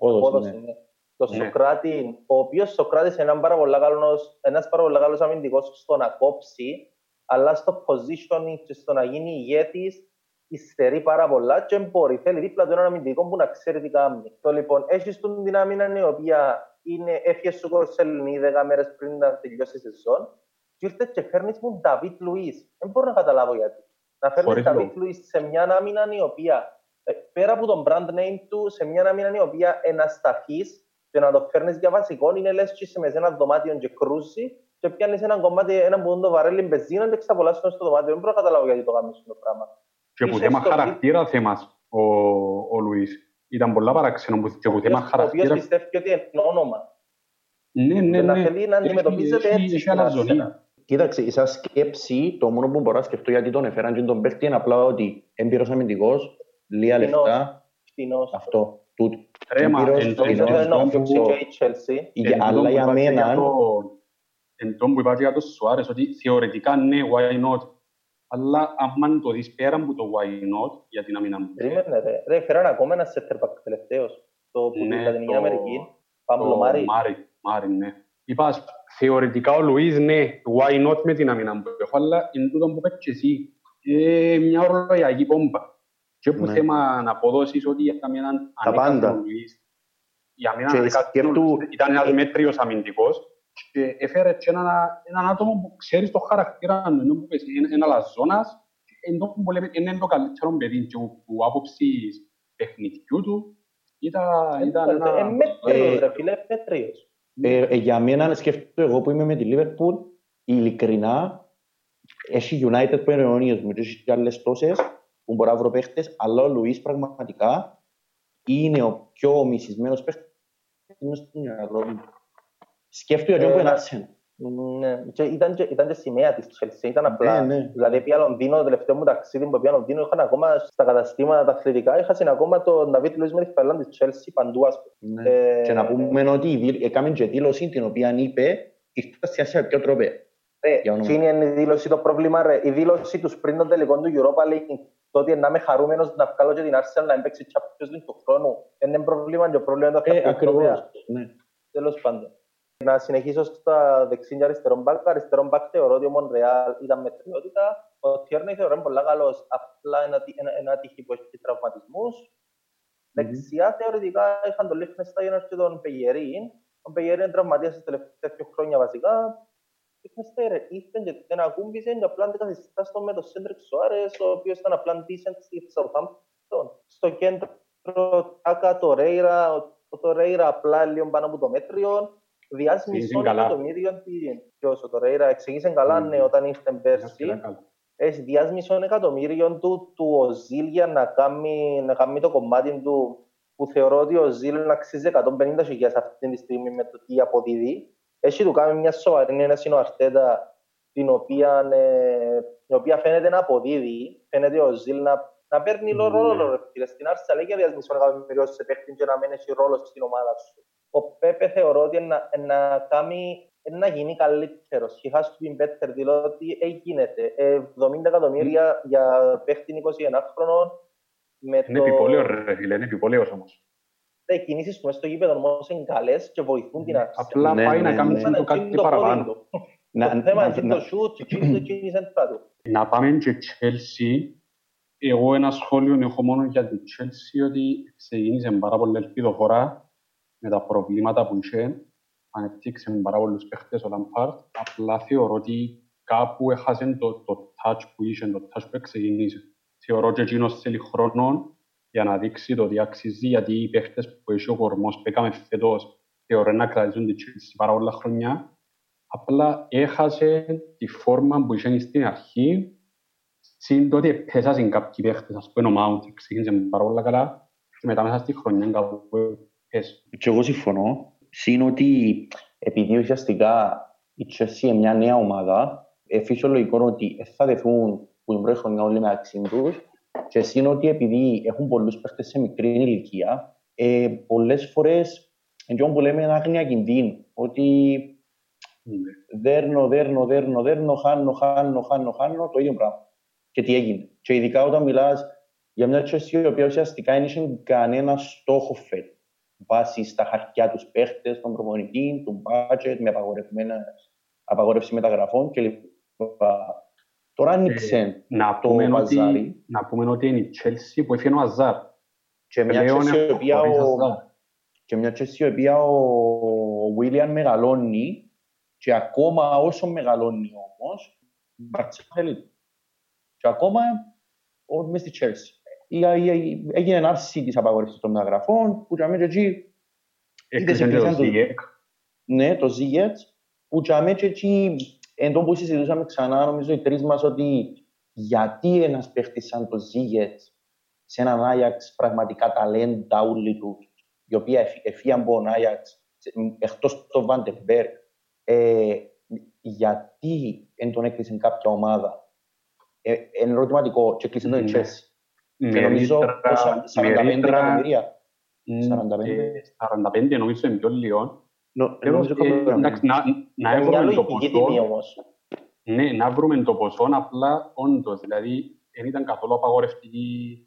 Απόδοση, απόδοση ναι. ναι. Το ναι. Σοκράτη, ο οποίος Σοκράτης είναι ένας πάρα πολύ καλός, ένας πάρα πολύ καλός αμυντικός στο να κόψει, αλλά στο positioning και στο να γίνει ηγέτης υστερεί πάρα πολλά και μπορεί. Θέλει δίπλα του έναν αμυντικό που να ξέρει τι κάνει. Το λοιπόν, έχεις την άμυνα η οποία είναι, έφυγε σου κορσελνή 10 μέρες πριν να τελειώσει η σεζόν και ήρθε και φέρνεις μου Νταβίτ Λουίς. Δεν μπορώ να καταλάβω γιατί. Να φέρνεις Νταβίτ Λουίς σε μια άμυνα η οποία, ε, πέρα από τον brand name του, σε μια άμυνα η οποία ενασταθείς και να το φέρνεις για βασικό, είναι λες και είσαι μέσα ένα δωμάτιο και κρούσει και πιάνεις ένα κομμάτι, ένα που το βαρέλι μπεζίνα και ξαπολάσεις στο δωμάτιο. Δεν μπορώ να καταλάβω γιατί το κάνεις το πράγμα. Και που θέμα χαρακτήρα θέμας ο, ο Λουίς. Ήταν πολλά παράξενο που, και που θέμα χαρακτήρα. Ο οποίος πιστεύει ότι είναι όνομα. Ναι, ναι, ναι. Να θέλει να αντιμετωπίζεται έτσι. Κοίταξε, σαν σκέψη, το μόνο που μπορώ να σκεφτώ γιατί τον έφεραν και τον παίχτη είναι απλά ότι έμπειρος αμυντικός, λίγα λεφτά, αυτό. Τούτο. Ρέμα, αλλά για μένα... Εν τόν που υπάρχει για το Σουάρες, ότι θεωρητικά ναι, why not, αλλά αν το δεις πέρα από το why not, γιατί να μην αμυντικό. Περίμενε ρε, ρε, φέραν ακόμα ένα σέτερπακ τελευταίος, το που την Λατινική Αμερική, Παύλο Μάρι. Μάρι, ναι. Είπας, θεωρητικά ο Λουίς, ναι, why not με την αμήνα που έχω, αλλά είναι τούτο που πέτει και εσύ. Ε, μια ορολογιακή πόμπα. Και που ναι. θέμα να αποδώσεις ότι για έναν ανέκατο Λουίς, για μένα ανέκατο ήταν ένας μέτριος αμυντικός και έφερε και έναν, έναν άτομο που ξέρει το χαρακτήρα του, ενώ που πες, είναι ένα λαζόνας, είναι το καλύτερο παιδί και που άποψης παιχνιδιού του ήταν, ήταν ένα... Ε, μέτριος, ρε φίλε, μέτριος. Ε, ε, για μένα, σκέφτομαι εγώ που είμαι με τη Liverpool, ειλικρινά, έχει United που είναι αιωνίες μου και έχει και άλλες τόσες που μπορεί να βρω παίχτες, αλλά ο Λουίς πραγματικά είναι ο πιο μισισμένος παίχτης στο μυαλό μου. Σκέφτομαι ότι είναι Arsenal. Ναι, και ήταν, και, ήταν και σημαία της Chelsea, ήταν απλά. Ναι, ναι. Δηλαδή, πια Λονδίνο, το τελευταίο μου ταξίδι που πια Λονδίνο, είχαν ακόμα στα καταστήματα τα αθλητικά, είχαν ακόμα τον Νταβίτ Λουίς με τη φαλάν της Chelsea παντού, ας πούμε. Ναι. Ε, Και να πούμε ότι δι- έκαμε και δήλωση την οποία είπε ήρθα στη Ασία πιο τρόπε. Ρε, Για όνομα. εκείνη είναι η δήλωση το πρόβλημα, ρε. Η δήλωση τους πριν τον τελικό του Europa League, το ότι να είμαι χαρούμενος να βγάλω και την Arsenal να παίξει Champions League του χρόνου, δεν είναι πρόβλημα και το πρόβλημα είναι το Ε, αυτό το τρόπαια. ακριβώς. Ναι. Τέλος πάντων. Να συνεχίσω στα δεξί και αριστερό μπακ. Αριστερό μπακ θεωρώ ότι ο Μονρεάλ ήταν μετριότητα. Ο Τιέρνεϊ θεωρώ είναι πολύ καλός. Απλά ένα, τύ- ένα, ένα τύχη που έχει τραυματισμούς. Δεξιά θεωρητικά είχαν τον Λιχτστάινερ και τον Μπεγερίν. Ο Μπεγερίν είναι τραυματίας τα τελευταία δύο χρόνια βασικά. Λιχτστάινερ ήρθε και δεν ακούμπησε και απλά αντικαθιστά στο με τον Σέντρικ Σοάρες, ο οποίος ήταν απλά decent στη Southampton. Στο κέντρο Τάκα, το Ρέιρα, ο- ο το Ρέιρα απλά λίγο πάνω από το μέτριο. Διάζει Εξηγήσε μισό καλά. εκατομμύριο την... Ποιος, ο το Ρέιρα εξηγήσε καλά, Μμμ. ναι, όταν ήρθε πέρσι. Καλά, καλά. Έχει διάσει μισό εκατομμύριο του, του ο Ζήλ για να κάνει, να κάνει το κομμάτι του που θεωρώ ότι ο Ζήλ να αξίζει 150 χιλιάδες αυτή τη στιγμή με το τι αποδίδει. Έχει του κάνει μια σοβαρή ένεση ο Αρτέτα την οποία, ε, την οποία φαίνεται να αποδίδει. Φαίνεται ο Ζήλ να, να παίρνει Ναι. ρόλο ρε φίλε. Στην Άρσαλ έχει διάσει μισό εκατομμύριο σε παίχτη και να μην έχει ρόλο στην ομάδα σου. Ο Πέπε θεωρώ ότι να, να κάνει να γίνει καλύτερος. He has to be better, δηλαδή ε, γίνεται. Ε, 70 εκατομμύρια για παίχτη 21 χρονών. Με Είναι το... επιπόλαιο ρε φίλε, είναι επιπόλαιος όμως. Τα κινήσεις του μες στο γήπεδο όμως είναι καλές και βοηθούν την Arsenal. Απλά Ναι, πάει ναι, να κάνει ναι. Σαν να το κάτι γίνει το παραπάνω. πόδι του. Να- Το θέμα να- είναι να- το shoot και εκείνη το κίνηση έντρα του. Να πάμε και Chelsea. Εγώ ένα σχόλιο έχω μόνο για την Chelsea ότι ξεκίνησε πάρα πολύ ελπιδοφορά με τα προβλήματα που είχε. Ανεπτύξε με πάρα πολλούς παίχτες ο Lampard. Απλά θεωρώ ότι κάπου έχασε το, το touch που είχε, το touch που ξεκίνησε. Θεωρώ και εκείνος θέλει χρόνο για να δείξει το ότι αξίζει, γιατί οι παίχτες που έχει ο κορμός που έκαμε φέτος θεωρώ να κρατήσουν την Chelsea πάρα πολλά χρόνια. Απλά έχασε τη φόρμα που είχε στην αρχή Συν το ότι πέσασαν κάποιοι παίχτες, ας πούμε ο Mount ξεκίνησε πάρα πολλά καλά και μετά μέσα στη χρονιά κάπου πέσει. Και εγώ συμφωνώ. Συν ότι επειδή ουσιαστικά η Chelsea είναι μια νέα ομάδα, ε, φυσιολογικό ότι ε, θα δεθούν που την πρώτη χρονιά όλοι μεταξύ τους. Και συν ότι επειδή έχουν πολλούς παίχτε σε μικρή ηλικία, ε, πολλές φορές εντό που λέμε άγνοια κινδύνου. Ότι δέρνω, δέρνω, δέρνω, δέρνω, χάνω, χάνω, χάνω, χάνω, το ίδιο πράγμα. Και τι έγινε. Και ειδικά όταν μιλάς για μια Chelsea η οποία ουσιαστικά δεν είχε κανένα στόχο φέτος. Βάσει στα χαρτιά τους παίχτες, των προπονητή, του budget, με απαγορευμένες- απαγόρευση μεταγραφών κλπ. Τώρα άνοιξε Να το πούμε, βαζάρι. ότι, να πούμε ότι είναι η Chelsea που έφυγε ο Αζάρ. και μια Πλέον Chelsea η οποία χωρίς ο, Αζάρ. και μια Chelsea η οποία ο, ο William μεγαλώνει και ακόμα όσο μεγαλώνει όμως, Μπαρτσέλα θέλει του. Και ακόμα ο, μες στη Chelsea. Η, η, η, έγινε άρση της απαγόρευσης των μεταγραφών, που για μένα εκεί, Έκλεισε Είδες, και το έκλεισαν το- Ziyech. ναι, το Ziyech, που για μένα εκεί, εν τω που συζητούσαμε ξανά, νομίζω οι τρεις μας, ότι γιατί ένας παίχτης σαν το Ziyech σε έναν Άγιαξ πραγματικά ταλέντα όλοι του, η οποία εφ- εφύγαν από τον Άγιαξ, εκτός το Βαντεμπέργκ, ε, γιατί εν τον έκλεισε κάποια ομάδα. Ε, είναι ερωτηματικό και έκλεισε τον Ναι. Chelsea. Και Με νομίζω ρήτρα- πόσα, με 45 ρήτρα, εκατομμύρια. μ, 45. ε, 45 νομίζω είναι πιο λίγο. Νο- Τέλος, νομίζω ε, είχαμε- εντάξει, να- να Είναι μια βρούμε το λογική τιμή ποσό. όμως. Ναι, να βρούμε το ποσό, απλά όντως, δηλαδή δεν ήταν καθόλου απαγορευτική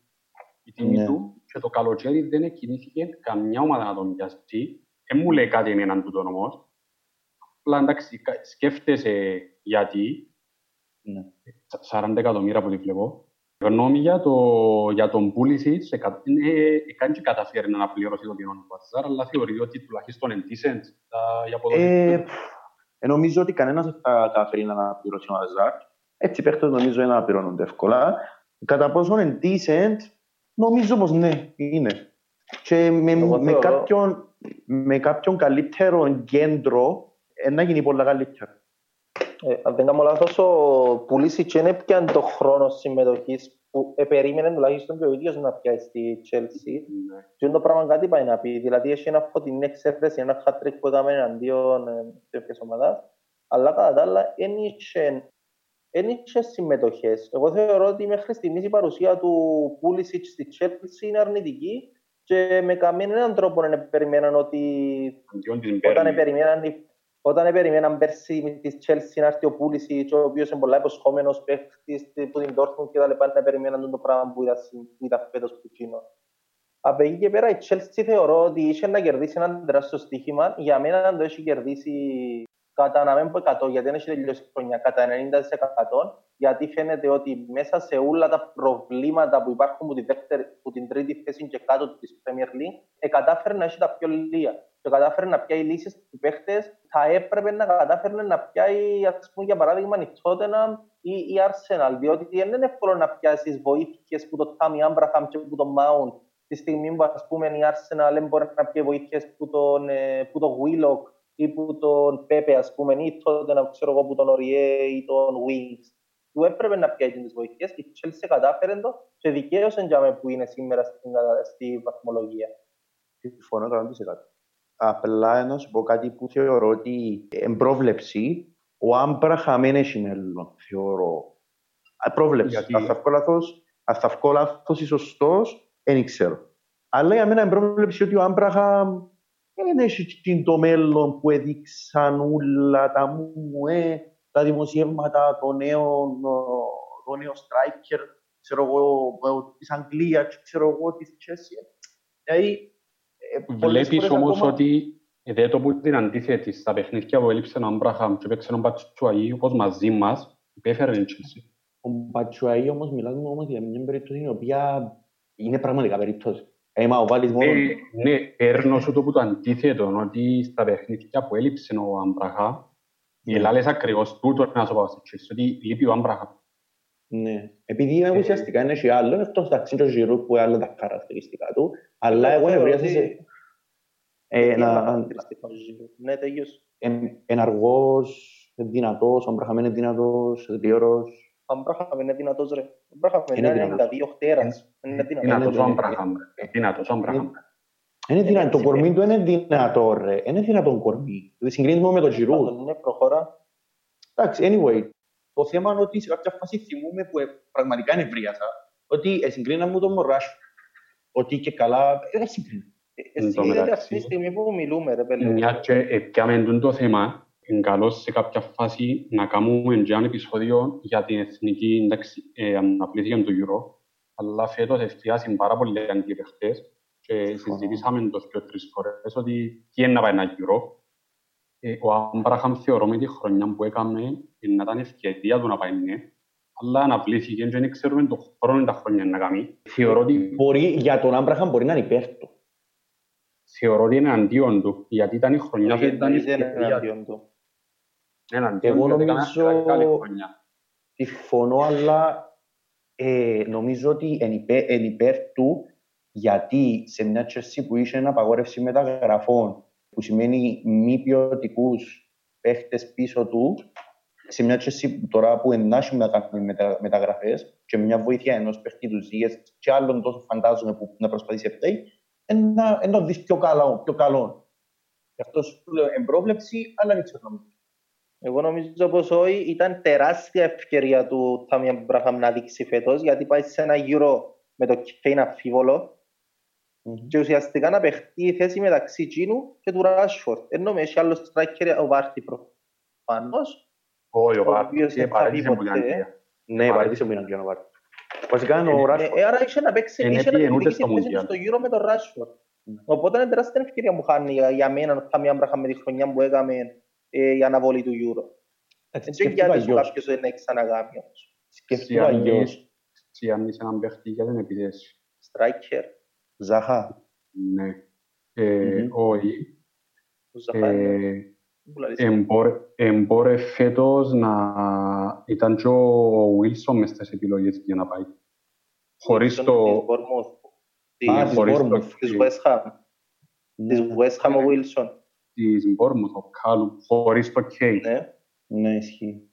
η τιμή Ναι. του και το καλοκαίρι δεν κινήθηκε καμιά ομάδα να τον πιάσει. Δεν μου λέει κάτι εμέναν τούτο όμως. Απλά εντάξει, κα- σκέφτεσαι γιατί, Ναι. 40 εκατομμύρια που τη βλέπω. Γνώμη για, το, για τον Πούλησιτς, εκα- ναι, έκανε και καταφέρει να αναπληρώσει το κοινό του Βαζάρ, αλλά θεωρεί ότι τουλάχιστον είναι decent τα- η αποδόση Ε, του. ε, νομίζω ότι κανένας δεν θα καταφέρει να αναπληρώσει ο Αζάρ. Έτσι οι παίχτες νομίζω είναι να αναπληρώνονται εύκολα. Κατά πόσο είναι decent, νομίζω πως ναι, είναι. Και με, Εγώ με, θεωρώ- κάποιον, με κάποιον καλύτερο κέντρο, ε, να γίνει πολλά καλύτερο. Ε, αν δεν κάνω λάθος, ο Πουλίσιτς δεν έπιανε το χρόνο συμμετοχής που ε, περίμενε τουλάχιστον και ο ίδιος να πιάσει στη Chelsea. Ναι. Και το πράγμα κάτι πάει να πει. Δηλαδή, έχει ένα φωτεινή εξέφραση, ένα hat-trick που έκαμε εναντίον ε, τέτοιας ομάδας. Αλλά κατά τα άλλα, δεν είχε δεν είχε συμμετοχές. Εγώ θεωρώ ότι μέχρι στιγμής η παρουσία του Πούλησιτ στη Chelsea είναι αρνητική και με κανέναν τρόπο δεν περιμέναν ότι. Όταν περιμέναν, όταν περιμέναν πέρσι τη Chelsea να έρθει ο Πούλησιτ, ο οποίος είναι πολλά υποσχόμενος παίχτης που την Dortmund και τα λοιπά, να περιμέναν το πράγμα που ήταν, ήταν φέτος που κοινό. Από εκεί και πέρα η Chelsea θεωρώ ότι είχε να κερδίσει ένα τεράστιο στοίχημα. Για μένα αν το έχει κερδίσει κατά να μην πω 100, γιατί δεν έχει τελειώσει χρονιά, κατά 90%, γιατί φαίνεται ότι μέσα σε όλα τα προβλήματα που υπάρχουν από, τη δεύτερη, από την τρίτη θέση και κάτω της Premier League, ε, κατάφερε να έχει τα πιο λίγα. Και κατάφερε να πιάει λύσεις στους παίχτες, θα έπρεπε να κατάφερε να πιάει, ας πούμε, για παράδειγμα, η Tottenham ή η Arsenal. Διότι δεν είναι εύκολο να πιάσεις βοήθειες που το Tammy Abraham και που το Mount. Τη στιγμή που, ας πούμε, η Arsenal δεν μπορεί να πιάει βοήθειες που, τον, ε, που το Willock ή που τον Πέπε, ας πούμε, ή τότε να ξέρω εγώ που τον Οριέ ή τον Wings. Του έπρεπε να πιάσει τις βοηθειές και η Chelsea κατάφερε το και δικαίωσε για μένα που είναι σήμερα στην, στη βαθμολογία. Συμφωνώ 100%. Απλά να σου πω κάτι που θεωρώ ότι εμπρόβλεψη, ο Άμπραχα δεν έχει μέλλον, θεωρώ. Πρόβλεψη. Γιατί... Αν θα βγω λάθος ή σωστός, δεν ξέρω. Αλλά για μένα εμπρόβλεψη ότι ο Άμπραχα δεν έχει το μέλλον που έδειξαν όλα τα μου, ε, τα δημοσιεύματα των νέων, το νέο striker, ξέρω εγώ, της Αγγλίας, ξέρω εγώ, της Chelsea. Δηλαδή, ε, Βλέπεις όμως ακόμα... ότι δεν το που την αντίθετη στα παιχνίδια που έλειψε ο Αμπραχάμ και παίξε τον Πατσουαΐ, όπως μαζί μας, υπέφερε την Chelsea. Ο Πατσουαΐ όμως μιλάμε όμως για μια περίπτωση η οποία είναι πραγματικά περίπτωση. Ε, μα ο Βάλης μόνο... Ναι, ναι, παίρνω σου το που το αντίθετο, ότι στα παιχνίδια που έλειψε ο Αμπραχά, οι Ελλάδες ακριβώς τούτο να σου πω στις ότι λείπει ο Αμπραχά. Ναι, επειδή ε, ουσιαστικά είναι και άλλος, εκτός τα ξύντρο γυρού που άλλα τα χαρακτηριστικά του, αλλά εγώ ευρίασα σε... Ναι, τελείως. Είναι αργός, δυνατός, ο Αμπραχά είναι δυνατός, γλυόρος, Αμπράχαμ είναι δυνατός ρε. Αμπράχαμ είναι 92 χτέρας. Είναι δυνατός ο Αμπράχαμ. Δυνατός ο Αμπράχαμ. Είναι δυνατό, το κορμί του είναι δυνατό ρε. Είναι δυνατό κορμί. Συγκρίνουμε με το Giroud. Είναι προχώρα. Εντάξει, anyway. Το θέμα είναι ότι σε κάποια φάση θυμούμε που πραγματικά είναι βρίασα. Ότι συγκρίναμε τον Μωράσου. Ότι και καλά, δεν συγκρίναμε. Εσύ είδατε αυτή τη στιγμή που μιλούμε ρε παιδί. Μια και επιάμε το θέμα, είναι καλό σε κάποια φάση να κάνουμε ένα επεισόδιο για την εθνική εντάξει, ε, αναπλήθεια του Euro. Αλλά φέτος εστιάσει πάρα πολλοί αντιπαιχτές και συζητήσαμε το δύο τρεις φορές ότι τι είναι να πάει ένα Euro. Ε, ο Άμπραχαμ θεωρώ με τη χρονιά που έκαμε να ήταν ευκαιρία του να πάει ναι. Αλλά αναβλήθηκε και δεν ξέρουμε το χρόνο τα χρόνια να κάνει. Θεωρώ ότι... Μπορεί, για τον Άμπραχαμ μπορεί να είναι υπέρ του. Θεωρώ ότι είναι αντίον του, γιατί ήταν η χρονιά που ήταν ευκαιρία του. Εγώ νομίζω συμφωνώ, αλλά ε, νομίζω ότι εν υπέρ, του γιατί σε μια τσέρση που είχε ένα απαγόρευση μεταγραφών που σημαίνει μη ποιοτικούς παίχτες πίσω του, σε μια τσέρση τώρα που ενάσχει να κάνουμε μετα, μεταγραφές και μια βοήθεια ενός παίχτη τους Ζήγε και άλλων τόσο φαντάζομαι που να προσπαθήσει αυτό, να, να το δεις πιο καλό. Πιο καλό. Γι' αυτό σου λέω εμπρόβλεψη, αλλά δεν ξέρω εγώ νομίζω πως όχι, ήταν τεράστια ευκαιρία του Τάμια Μπραχαμ να δείξει φέτος, γιατί πάει σε ένα γύρο με το Κέιν αφίβολο mm-hmm. και ουσιαστικά να παιχτεί η θέση μεταξύ Τζίνου και του Ράσφορτ. Ενώ με έχει άλλος στράκερ ο Βάρτη προφανώς. Όχι, ο Βάρτη παρέτησε από την Αγγλία. Ναι, παρέτησε από την Αγγλία ο Βάρτη. Βασικά είναι ο Ράσφορτ. Άρα είχε να παίξει, είχε να παίξει στο γύρο με τον Ράσφορτ. Οπότε είναι τεράστια ευκαιρία που χάνει για μένα ο Τάμια Μπραχαμ με τη χρονιά που έκαμε ε, η αναβολή του Euro. Έτσι γιατί σου κάποιος δεν έχει ξαναγάμει όμως. Σκεφτούμε αλλιώς. Σιάννης έναν παίχτη για την επιθέση. Στράικερ. Ζάχα. Ναι. Ε, όχι. Εμπόρε φέτος να ήταν και ο Βίλσον μες στις επιλογές για να πάει. Χωρίς το... Της West Ham. Της West Ham ο Βίλσον της Μπόρμουθ, ο Κάλου, χωρίς το Κέι. Ναι, ναι, ισχύει.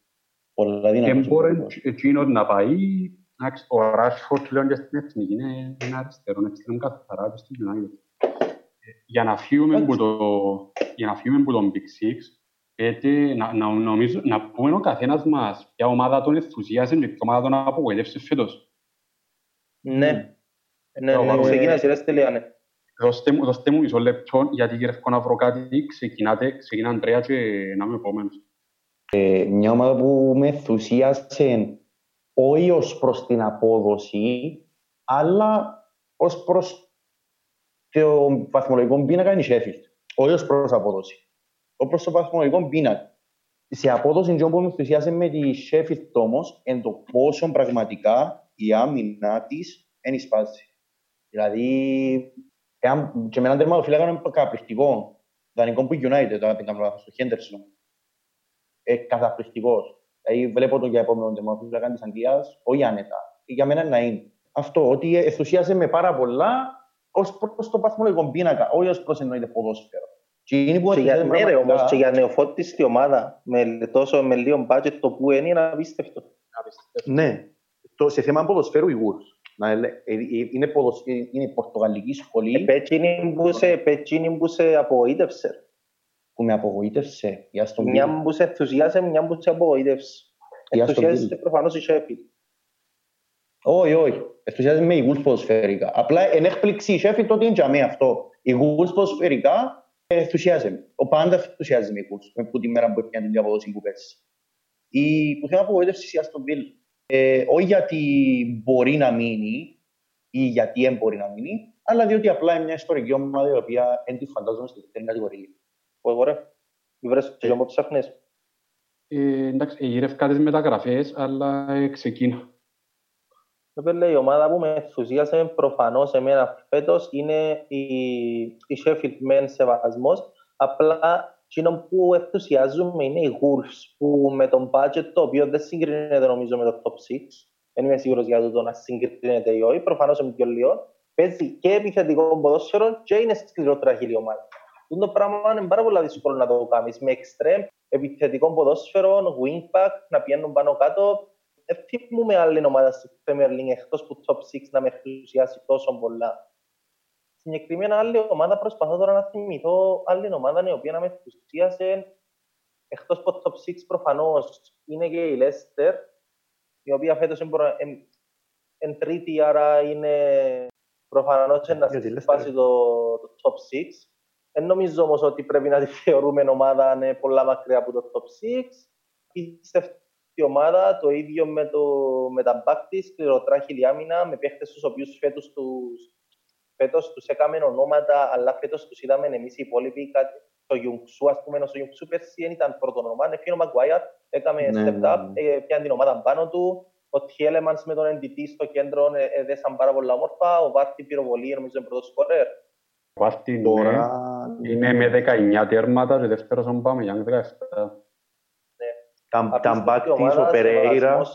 Πολλά δυνατός. Και μπορεί εκείνος να πάει, ο Ράσφορτ λέω και στην εθνική είναι ένα αριστερό, να ξέρουν καθαρά και στην United. Για να φύγουμε από το, για να φύγουμε από τον Big Six, Γιατί να, να, νομίζω, να πούμε ο καθένας μας ποια ομάδα τον ενθουσίασε και ποια ομάδα τον απογοητεύσε φέτος. Ναι. Ναι, ναι, ναι, ξεκινάς, ρε Στελιάνε. Δώστε μου, δώστε μου μισό λεπτό, γιατί γυρεύω να βρω κάτι. Ξεκινάτε, ξεκινά Αντρέα και να είμαι επόμενος. Ε, μια ομάδα που με ενθουσίασε όχι ως προς την απόδοση, αλλά ως προς το βαθμολογικό πίνακα είναι η Sheffield. Όχι ως προς απόδοση. Ως προς το βαθμολογικό πίνακα. Σε απόδοση, το που με ενθουσίασε με τη Sheffield όμως, είναι το πόσο πραγματικά η άμυνα της είναι σπάση. Δηλαδή, εάν, και με έναν τερματοφύλακα είναι καταπληκτικό. Δανεικό που United, τώρα πήγαμε στο Henderson. Ε, καταπληκτικός. Δηλαδή, βλέπω το για επόμενο τερματοφύλακα της Αγγλίας, όχι άνετα. Για μένα να είναι. Αυτό, ότι ενθουσίασε με πάρα πολλά ως προ το βαθμολογικό πίνακα, όχι ως προς εννοείται ποδόσφαιρο. Και, είναι που και για, ναι, ρε, όμως, και για νεοφώτιστη ομάδα, με, τόσο με λίγο budget, το που είναι, είναι απίστευτο. Ναι. Το, σε θέμα ποδοσφαίρου, οι Wolves. Ε, ε, είναι, ποδοσ... Ε, είναι η πορτογαλική σχολή. Επέτσινη που σε απογοήτευσε. Που με απογοήτευσε. Για στον μια που σε ενθουσιάσε, μια που σε απογοήτευσε. Ενθουσιάζεσαι προφανώς η Sheffield. Όχι, όχι. Ενθουσιάζεσαι με οι Wolves ποδοσφαιρικά. Απλά εν έκπληξη η Sheffield ότι είναι για αυτό. Οι Wolves ποδοσφαιρικά ενθουσιάζεσαι. Ο πάντα ενθουσιάζεται με οι Wolves. Με που τη μέρα που έπιανε την διαποδόση που πέσει. Η που θέλω απογοήτευση η Aston Villa. Ε, όχι γιατί μπορεί να μείνει ή γιατί δεν μπορεί να μείνει, αλλά διότι απλά είναι μια ιστορική ομάδα η οποία δεν τη φαντάζομαι στη δεύτερη κατηγορία. Εγώ ρε, βρες το που ψάχνεις. Ε, εντάξει, γύρευκα τις μεταγραφές, αλλά ε, ξεκίνα. η ομάδα που με ενθουσίασε προφανώς εμένα φέτος είναι η, η Sheffield Men Σεβασμός. Απλά Εκείνο που ενθουσιάζουμε είναι οι Wolves που με τον budget το οποίο δεν συγκρίνεται νομίζω με το top 6 δεν είμαι σίγουρος για το να συγκρίνεται ή όχι, προφανώς είναι πιο λίγο παίζει και επιθετικό ποδόσφαιρο και είναι σκληρότερα χείλη ομάδα. Αυτό το πράγμα είναι πάρα πολύ δύσκολο να το κάνεις. Με extreme επιθετικό ποδόσφαιρο, wingback, να πιένουν πάνω κάτω. Δεν θυμούμε άλλη ομάδα στη Premier League εκτός που top 6 να με ενθουσιάσει τόσο πολλά. Συγκεκριμένα άλλη ομάδα προσπαθώ τώρα να θυμηθώ άλλη ομάδα η οποία να με ενθουσίασε εκτός από το top 6 προφανώς είναι και η Leicester η οποία φέτος είναι τρίτη άρα είναι προφανώς να σπάσει το, το top 6 δεν νομίζω όμως ότι πρέπει να τη θεωρούμε ομάδα είναι πολλά μακριά από το top 6 η ομάδα το ίδιο με, το, με τα back της, σκληροτράχη άμυνα, με παίχτες τους οποίους φέτος τους φέτος τους έκαμε ονόματα, αλλά φέτος τους είδαμε εμείς οι υπόλοιποι κάτι. Το Γιουγξού, ας πούμε, ο Γιουγξού πέρσι δεν ήταν πρώτο όνομα, έφυγε ο Μαγκουάιαρ, έκαμε ναι, step up, ναι, ναι. πιάνε την ομάδα πάνω του, ο Τιέλεμανς με τον NDT στο κέντρο έδεσαν πάρα πολλά όμορφα, ο Βάρτη πυροβολή, νομίζω είναι πρώτος σκορέρ. Ο Βάρτη τώρα είναι με 19 τέρματα και δεύτερος ο Μπάμε για 17. Τα μπακ της, ο Περέιρα, ο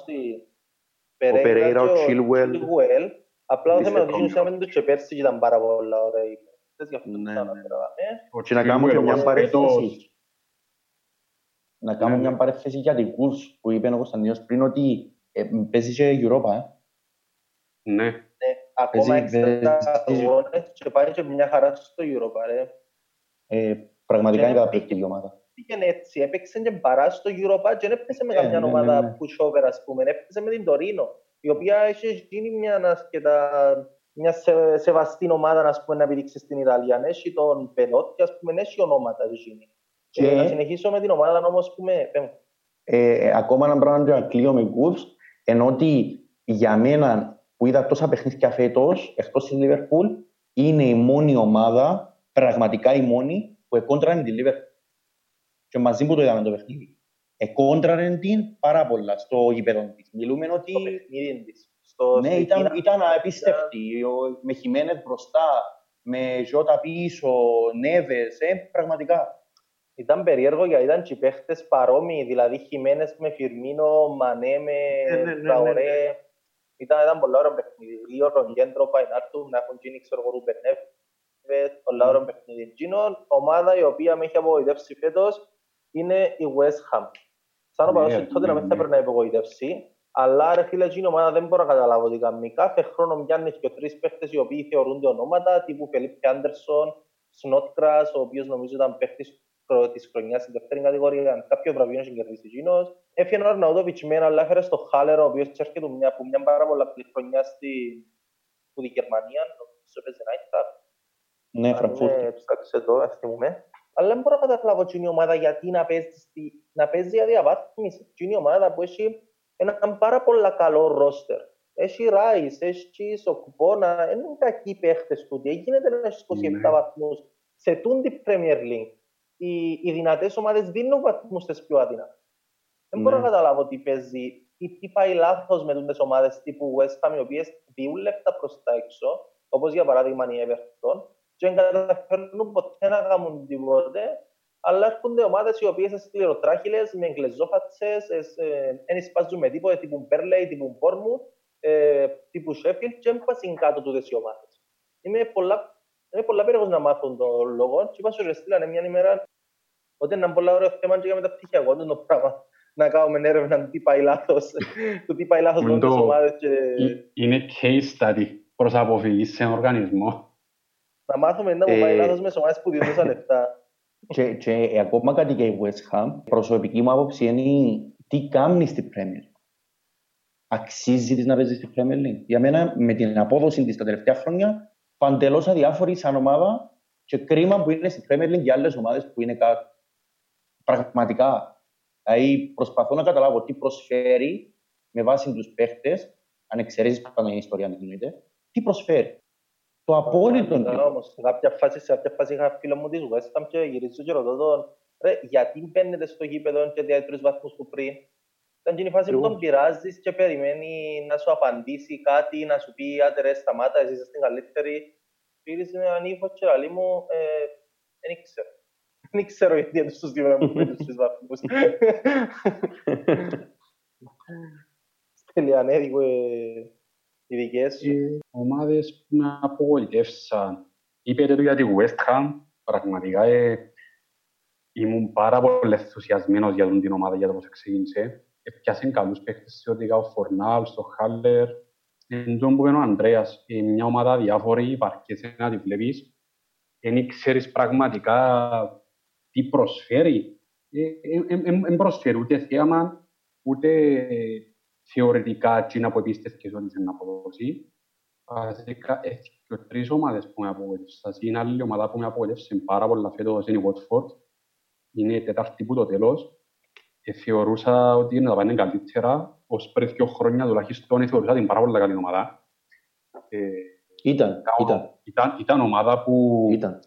Περέιρα, ο Chilwell, Απλά το θέμα είναι ότι usαμε το και πέρσι ήταν πάρα πολλά ωραία οι παίκτες, γι' αυτό το Και να κάνουμε και μια παρέθεση. Να κάνουμε μια παρέθεση για την κουρς που είπε ο Κωνσταντίνος πριν ότι παίζει και Europa, ε. Ναι. Ακόμα έξτρα αγώνες και πάει και μια χαρά στο Europa, ρε. Πραγματικά είναι καταπληκτική ομάδα. Πήγαινε έτσι, έπαιξε και παρά στο Europa και δεν έπαιξε με καμιά ομάδα που σόβερα, ας πούμε, έπαιξε με την Τωρίνο η οποία έχει γίνει μια, ασκετα, μια σε, σεβαστή ομάδα να, πούμε, να επιδείξει στην Ιταλία. Έχει τον Πενότη, ας πούμε, έχει ονόματα γίνει. Και... Ε, να συνεχίσω με την ομάδα όμως που με... Ε, ακόμα ένα πράγμα να κλείω με Wolves, ενώ ότι για μένα που είδα τόσα παιχνίδια φέτος, εκτός της Λίβερπουλ, είναι η μόνη ομάδα, πραγματικά η μόνη, που εκόντρανε τη Λίβερπουλ. Και μαζί που το είδαμε το παιχνίδι εκόντραρε την πάρα πολλά στο γήπεδο της. Μιλούμε ότι... Στο παιχνίδι της. Στο ναι, ήταν, ήταν απίστευτη. Με χειμένες μπροστά, με ζώτα πίσω, νεύες, ε, πραγματικά. Ήταν περίεργο γιατί ήταν και παίχτες παρόμοιοι, δηλαδή χειμένες με Φιρμίνο, Μανέ, με ναι, ναι, ναι, ναι, ναι. Ήταν, ήταν πολύ ωραίο παιχνίδι. Λίγο ρογέντρο πάει να έρθουν, να έχουν γίνει ξέρω εγώ Ρουμπενέφ, πολύ ωραίο παιχνίδι. ομάδα η οποία με έχει απογοητεύσει φέτος είναι η West Ham. Σαν ο παρός τότε να μην θα πρέπει να υπογοητεύσει, αλλά ρε φίλε, η ομάδα δεν μπορώ να καταλάβω τι κάνει. Κάθε χρόνο μοιάνε και τρεις παίχτες οι οποίοι θεωρούνται ονόματα, τύπου Φελίπ Άντερσον, Σνότκρα, ο οποίος νομίζω ήταν παίχτης της χρονιάς στην δεύτερη κατηγορία, κάποιος βραβείο έχει κερδίσει εκείνος. Έφυγε ο Αρναούτοβιτς με ένα αλλά στο Χάλερο, ο οποίος έρχεται μια, από μια πάρα πολλά χρονιά στη, που τη Γερμανία, νομίζω έπαιζε Νάιχταρ. Ναι, Φραγκφούρτη. Ψάξε το, ας θυμούμε. Αλλά δεν μπορώ να καταλάβω την ομάδα γιατί να παίζει, να παίζει για διαβάθμιση. Την ομάδα που έχει ένα πάρα πολύ καλό ρόστερ. Έχει Ράις, έχει Σοκουπόνα, δεν είναι κακοί παίχτες του. Τι γίνεται να έχει 27 ναι. βαθμούς σε τούντι Premier League. Οι, οι δυνατές ομάδες δίνουν βαθμούς στις πιο αδυνατές. Δεν μπορώ να ναι. καταλάβω τι παίζει ή τι πάει λάθος με τις ομάδες τύπου West Ham, οι οποίες διούν λεφτά προς τα έξω, όπως για παράδειγμα η Everton, και δεν καταφέρνουν ποτέ να κάνουν τίποτε, αλλά έρχονται ομάδες οι οποίες είναι σκληροτράχυλες, με εγκλεζόφατσες, δεν σπάζουν με τίποτα, τύπου Μπέρλεϊ, τύπου Πόρμου, ε, τύπου Σέφιλ, και έμπασαν κάτω του οι ομάδες. Είμαι πολλά, είμαι πολλά περίεργος να μάθουν τον λόγο και είπα σου στείλανε μια ημέρα ότι είναι ένα πολύ ωραίο θέμα και για μεταπτυχιακό το πράγμα να κάνουμε έρευνα τι πάει λάθος, το τι πάει λάθος με τις ομάδες. Και... Είναι case study προς αποφυγής σε έναν οργανισμό. Να μάθουμε να μου πάει ε, λάθος με ομάδες που δίνουν <laughs> λεφτά. Και, και ακόμα κάτι για η West Ham, προσωπική μου άποψη είναι τι κάνεις στην Premier. Αξίζει της να παίζεις στην Premier League; Για μένα, με την απόδοση της τα τελευταία χρόνια, παντελώς αδιάφορη σαν ομάδα και κρίμα που είναι στην Premier League για άλλες ομάδες που είναι κάτω. Πραγματικά. Δηλαδή, προσπαθώ να καταλάβω τι προσφέρει με βάση τους παίχτες, αν εξαιρέσεις πάντα η ιστορία, αν εννοείται, τι προσφέρει. Το απόλυτο. Όμως, σε κάποια φάση, σε κάποια φάση είχα φίλο μου τη West Ham και γυρίζω και ρωτώ τον, ρε, γιατί μπαίνετε στο γήπεδο και διάει τρεις βαθμούς του πριν; Ήταν η φάση που τον πειράζεις και περιμένει να σου απαντήσει κάτι, να σου πει άντε ρε σταμάτα, εσύ είσαι στην καλύτερη. Πήρε με έναν ύφο και λέει μου, ε, δεν ξέρω. <laughs> Δεν ξέρω γιατί είναι στους δύο με τους τρεις βαθμούς. <laughs> Στελιανέδικο οι δικές σου. Οι ομάδες που με απογοητεύσαν. Είπετε το για τη West Ham, πραγματικά ε, ήμουν πάρα πολύ ενθουσιασμένος για την ομάδα για το πώς ξεκίνησε. Επιάσαν καλούς παίχτες σε ό,τι ο Φορνάλ, στο Χάλερ. Εν τόν που είναι ο Ανδρέας, ε, μια ομάδα διάφορη, υπάρχει να τη βλέπεις. Δεν ξέρεις πραγματικά τι προσφέρει. Δεν ε, προσφέρει ούτε θέαμα, ούτε θεωρητικά τσίνα που επίστευκες ότι είναι αποδόσει. Βασικά, και τρεις ομάδες που με απογοήτευσαν. Είναι άλλη ομάδα που με απογοήτευσε πάρα πολλά φέτος είναι η Watford. Είναι η τετάρτη που το τέλος. Και θεωρούσα ότι είναι να πάνε καλύτερα. Ως πριν δύο χρόνια τουλάχιστον θεωρούσα την πάρα πολλά καλή ομάδα. Ε, ήταν, ήταν. Ήταν, ήταν ομάδα που ήταν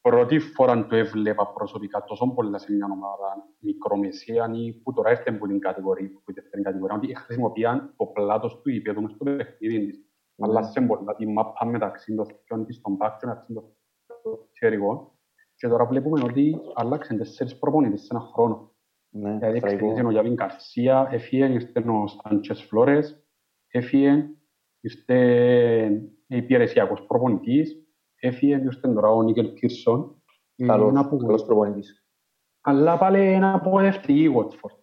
πρώτη φορά το έβλεπα προσωπικά τόσο πολλά σε μια ομάδα μικρομεσαία ή που τώρα έρθει από την κατηγορία, που την κατηγορία, ότι χρησιμοποιάν το πλάτος του υπέδου μες στο παιχνίδι της. Mm. Αλλά σε πολλά τη μάπα μεταξύ των θυκιών της, των μπάκ και μεταξύ των χεριγών. Και τώρα βλέπουμε ότι άλλαξαν τέσσερις προπονητές σε ένα χρόνο. Ναι, δηλαδή εξελίγησε ο Γιάβιν Καρσία, έφυγε, ήρθε ο Σάντσες Φλόρες, έφυγε, ήρθε υπηρεσιακός προπονητής, έφυγε ποιος ήταν τώρα ο Νίκελ Κίρσον. Καλός, καλός προπονητής. Αλλά πάλι να απογοητευτεί η Watford.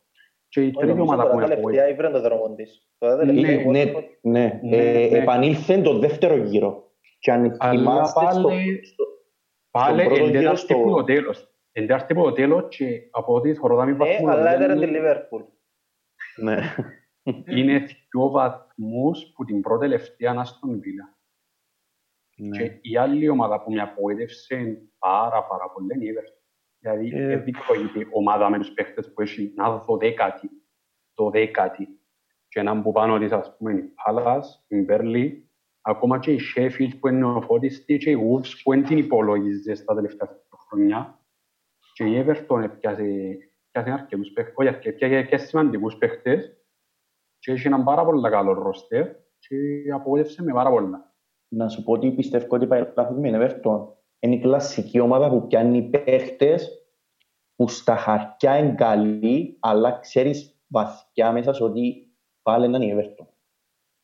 Και η τρίτη ομάδα που είναι απογοητευτεί. Ήβρε το δρόμο της. Ναι, ναι, ναι. Ε, επανήλθε το δεύτερο γύρο. Και αν θυμάστε Πάλι εντέραστε που το τέλος. Εντέραστε που το τέλος και από ό,τι θωρώ μην βαθμού. Ναι, αλλά έδερε τη Λιβέρπουλ. Ναι. Είναι δύο βαθμούς που την πρώτη τελευταία να στον Βίλα. Ναι. Και η άλλη ομάδα που με απογοήτευσε πάρα πάρα πολύ είναι η Everton. Δηλαδή, ε... η ομάδα με τους παίχτες που έχει να δω δέκατη, το δέκατη. Και έναν που πάνω της, ας πούμε, η Palace, η Burnley, ακόμα και η Sheffield που είναι ο Φώτης και η Wolves που δεν την υπολογίζε στα τελευταία χρόνια. Και η Everton έπιασε, έπιασε αρκετούς παίχτες, όχι αρκετούς, έπιασε σημαντικούς παίχτες και έχει έναν πάρα πολύ καλό ρόστερ και απογοήτευσε με πάρα πολλά να σου πω ότι πιστεύω ότι πάει λάθος με Everton. Είναι η κλασική ομάδα που πιάνει παίχτες που στα χαρτιά είναι καλοί, αλλά ξέρεις βαθιά μέσα σου ότι πάλι είναι η Everton.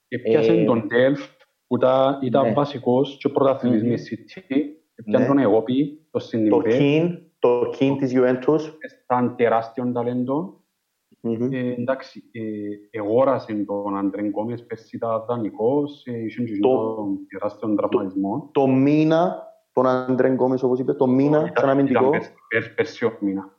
Έπιασε ε, τον Delft που ήταν, ήταν ναι. βασικός και πρωταθλητής mm-hmm. μες City. Έπιασε ναι. τον Εγώπη, το Σινιμπέ. Το Κιν, το Κιν της Juventus. Ήταν τεράστιο ταλέντο Mm-hmm. Ε, εντάξει, ε, εγόρασε τον Αντρέν Κόμες πέρσι τα δανεικός, ε, είχε και τον τεράστιο τραυματισμό. Το μήνα τον Άντρε Γκόμες, όπως είπε, τον Μίνα, σαν αμυντικό. Πέρσι ο Μίνα.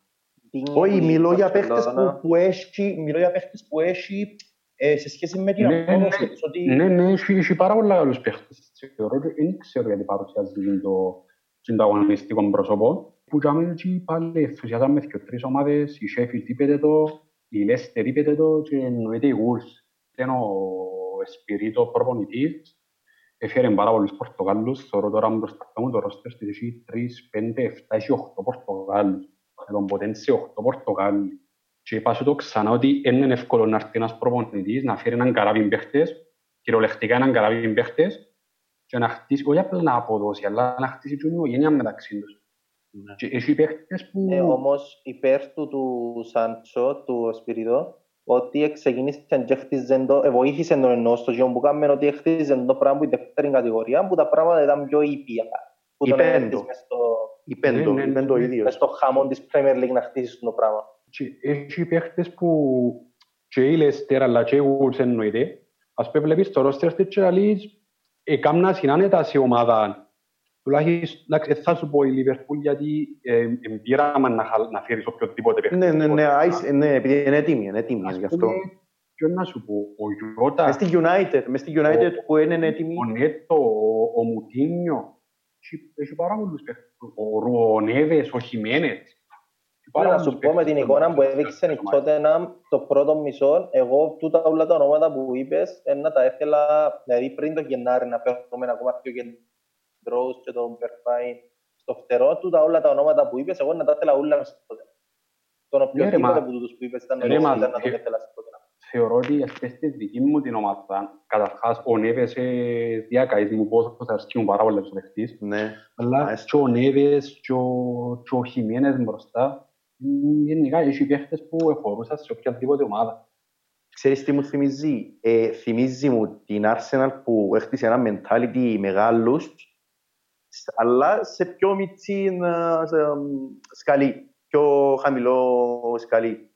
Όχι, μιλώ για παίχτες που, που έχει, μιλώ για παίχτες που έχει ε, σε σχέση με την Ναι, απόδοση ναι. τους, ότι Ναι, ναι, έχει, έχει πάρα πολλά καλούς παίχτες. Θεωρώ ότι δεν ξέρω γιατί παρουσιάζει το συνταγωνιστικό πρόσωπο. Που τζάμε εκεί πάλι ενθουσιάζαμε και τρεις ομάδες, η Sheffield είπετε το, η Leicester είπετε το και εννοείται η Wolves. Είναι ο Espirito προπονητής, έφερε πάρα πολλούς Πορτογάλους, θεωρώ τώρα μπροστά μου το ρόστερ της έχει 3, 5, 7, έχει 8 Πορτογάλους. Με τον Ποτένσε 8 Πορτογάλοι. Και είπα σου το ξανά ότι δεν είναι εύκολο να έρθει ένας προπονητής να φέρει έναν καράβι παίχτες, κυριολεκτικά έναν καράβι παίχτες, και να χτίσει, όχι απλά να αποδώσει, αλλά να χτίσει την οικογένεια μεταξύ τους. Ναι. Και έχει παίχτες που... Ναι, όμως υπέρ του του Σάντσο, του Σπυριδό, ότι ξεκίνησε και χτίζεν το, ε, βοήθησε τον εννοώ στο γιο που κάνουμε ότι χτίζεν το πράγμα που η δεύτερη κατηγορία, που τα πράγματα ήταν πιο ήπια. Που τον Υπέντο. έδειξες μες στο, είπεν το, Ναι, ναι, είπεν το ναι. ίδιο. μες στο χαμόν της Premier League να χτίσεις το πράγμα. Και έχει παίχτες που και η Leicester αλλά και η Wolves εννοείται. Ας πούμε βλέπεις το roster της και λαλείς έκανα συνάνετα σε ομάδα. Τουλάχιστον, εντάξει, δεν θα σου πω η Liverpool γιατί ε, εμπείραμα να, χαλ- να φέρεις οποιοδήποτε παίχτη. Ναι, ναι, ναι, άις- ναι, επειδή είναι έτοιμη, είναι έτοιμη Ας γι' αυτό. πούμε, ποιο να σου πω, ο Ιώτα, Μες στη United, μες στη United Ο- που είναι έτοιμη. ο Νέτο, ο, ο Μουτίνιο, έχει, έχει πάρα πολλούς παίχτες. Ο Ρουονέβες, ο Χιμένετς. Θέλω να σου πω με την εικόνα που έδειξε η Tottenham το πρώτο μισό, εγώ τούτα όλα τα ονόματα που είπες, ε, να τα ήθελα, δηλαδή πριν το Γενάρη να φέρουμε ακόμα πιο κεντρός και τον Περφάιν στο φτερό, τούτα όλα τα ονόματα που είπες, εγώ να τα ήθελα όλα μες στο Tottenham. Τον Ναι, ρε, οποιοδήποτε μα- που τους που είπες ήταν Ρε, νωρίς, μα- ήταν να τον ε, ήθελα στο Tottenham. θεωρώ ότι ας πούμε στη δική μου την ομάδα, καταρχάς ο Νέβες ε, διακαείς μου πόσο θα αρσκεί πάρα πολύ ο δεχτής, Ναι. αλλά Μάλιστα. και ο Νέβες και ο, και ο Χιμένες μπροστά, μ, γενικά έχει παίχτες που εφορούσαν σε οποιαδήποτε ομάδα. Ξέρεις τι μου θυμίζει; Ε, θυμίζει μου την Arsenal που έχτισε ένα mentality μεγάλους, σ- αλλά σε πιο μητσή ε, σε, μ, σκαλή, πιο χαμηλό σκαλή.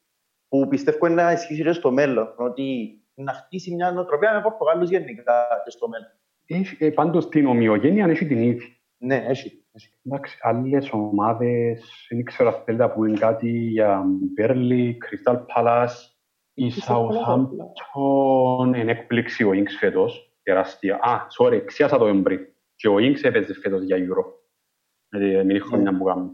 Που πιστεύω είναι να ισχύσει και στο μέλλον, ότι να χτίσει μια νοοτροπία με Πορτογάλους γενικά και στο μέλλον. Έχει, ε, πάντως την ομοιογένεια έχει την ίδια. Ναι, έχει. έχει. Εντάξει, άλλες ομάδες, δεν ξέρω αν θέλετε να πούμε κάτι για Μπέρλι, Crystal Palace, η Southampton, είναι έκπληξη ο Ινξ φέτος, τεράστια. Α, sorry, ξιάσα το εμπρί. Και ο Ινξ έπαιζε φέτος για Euro. Με τη μικρή χρονιά που κάνουμε.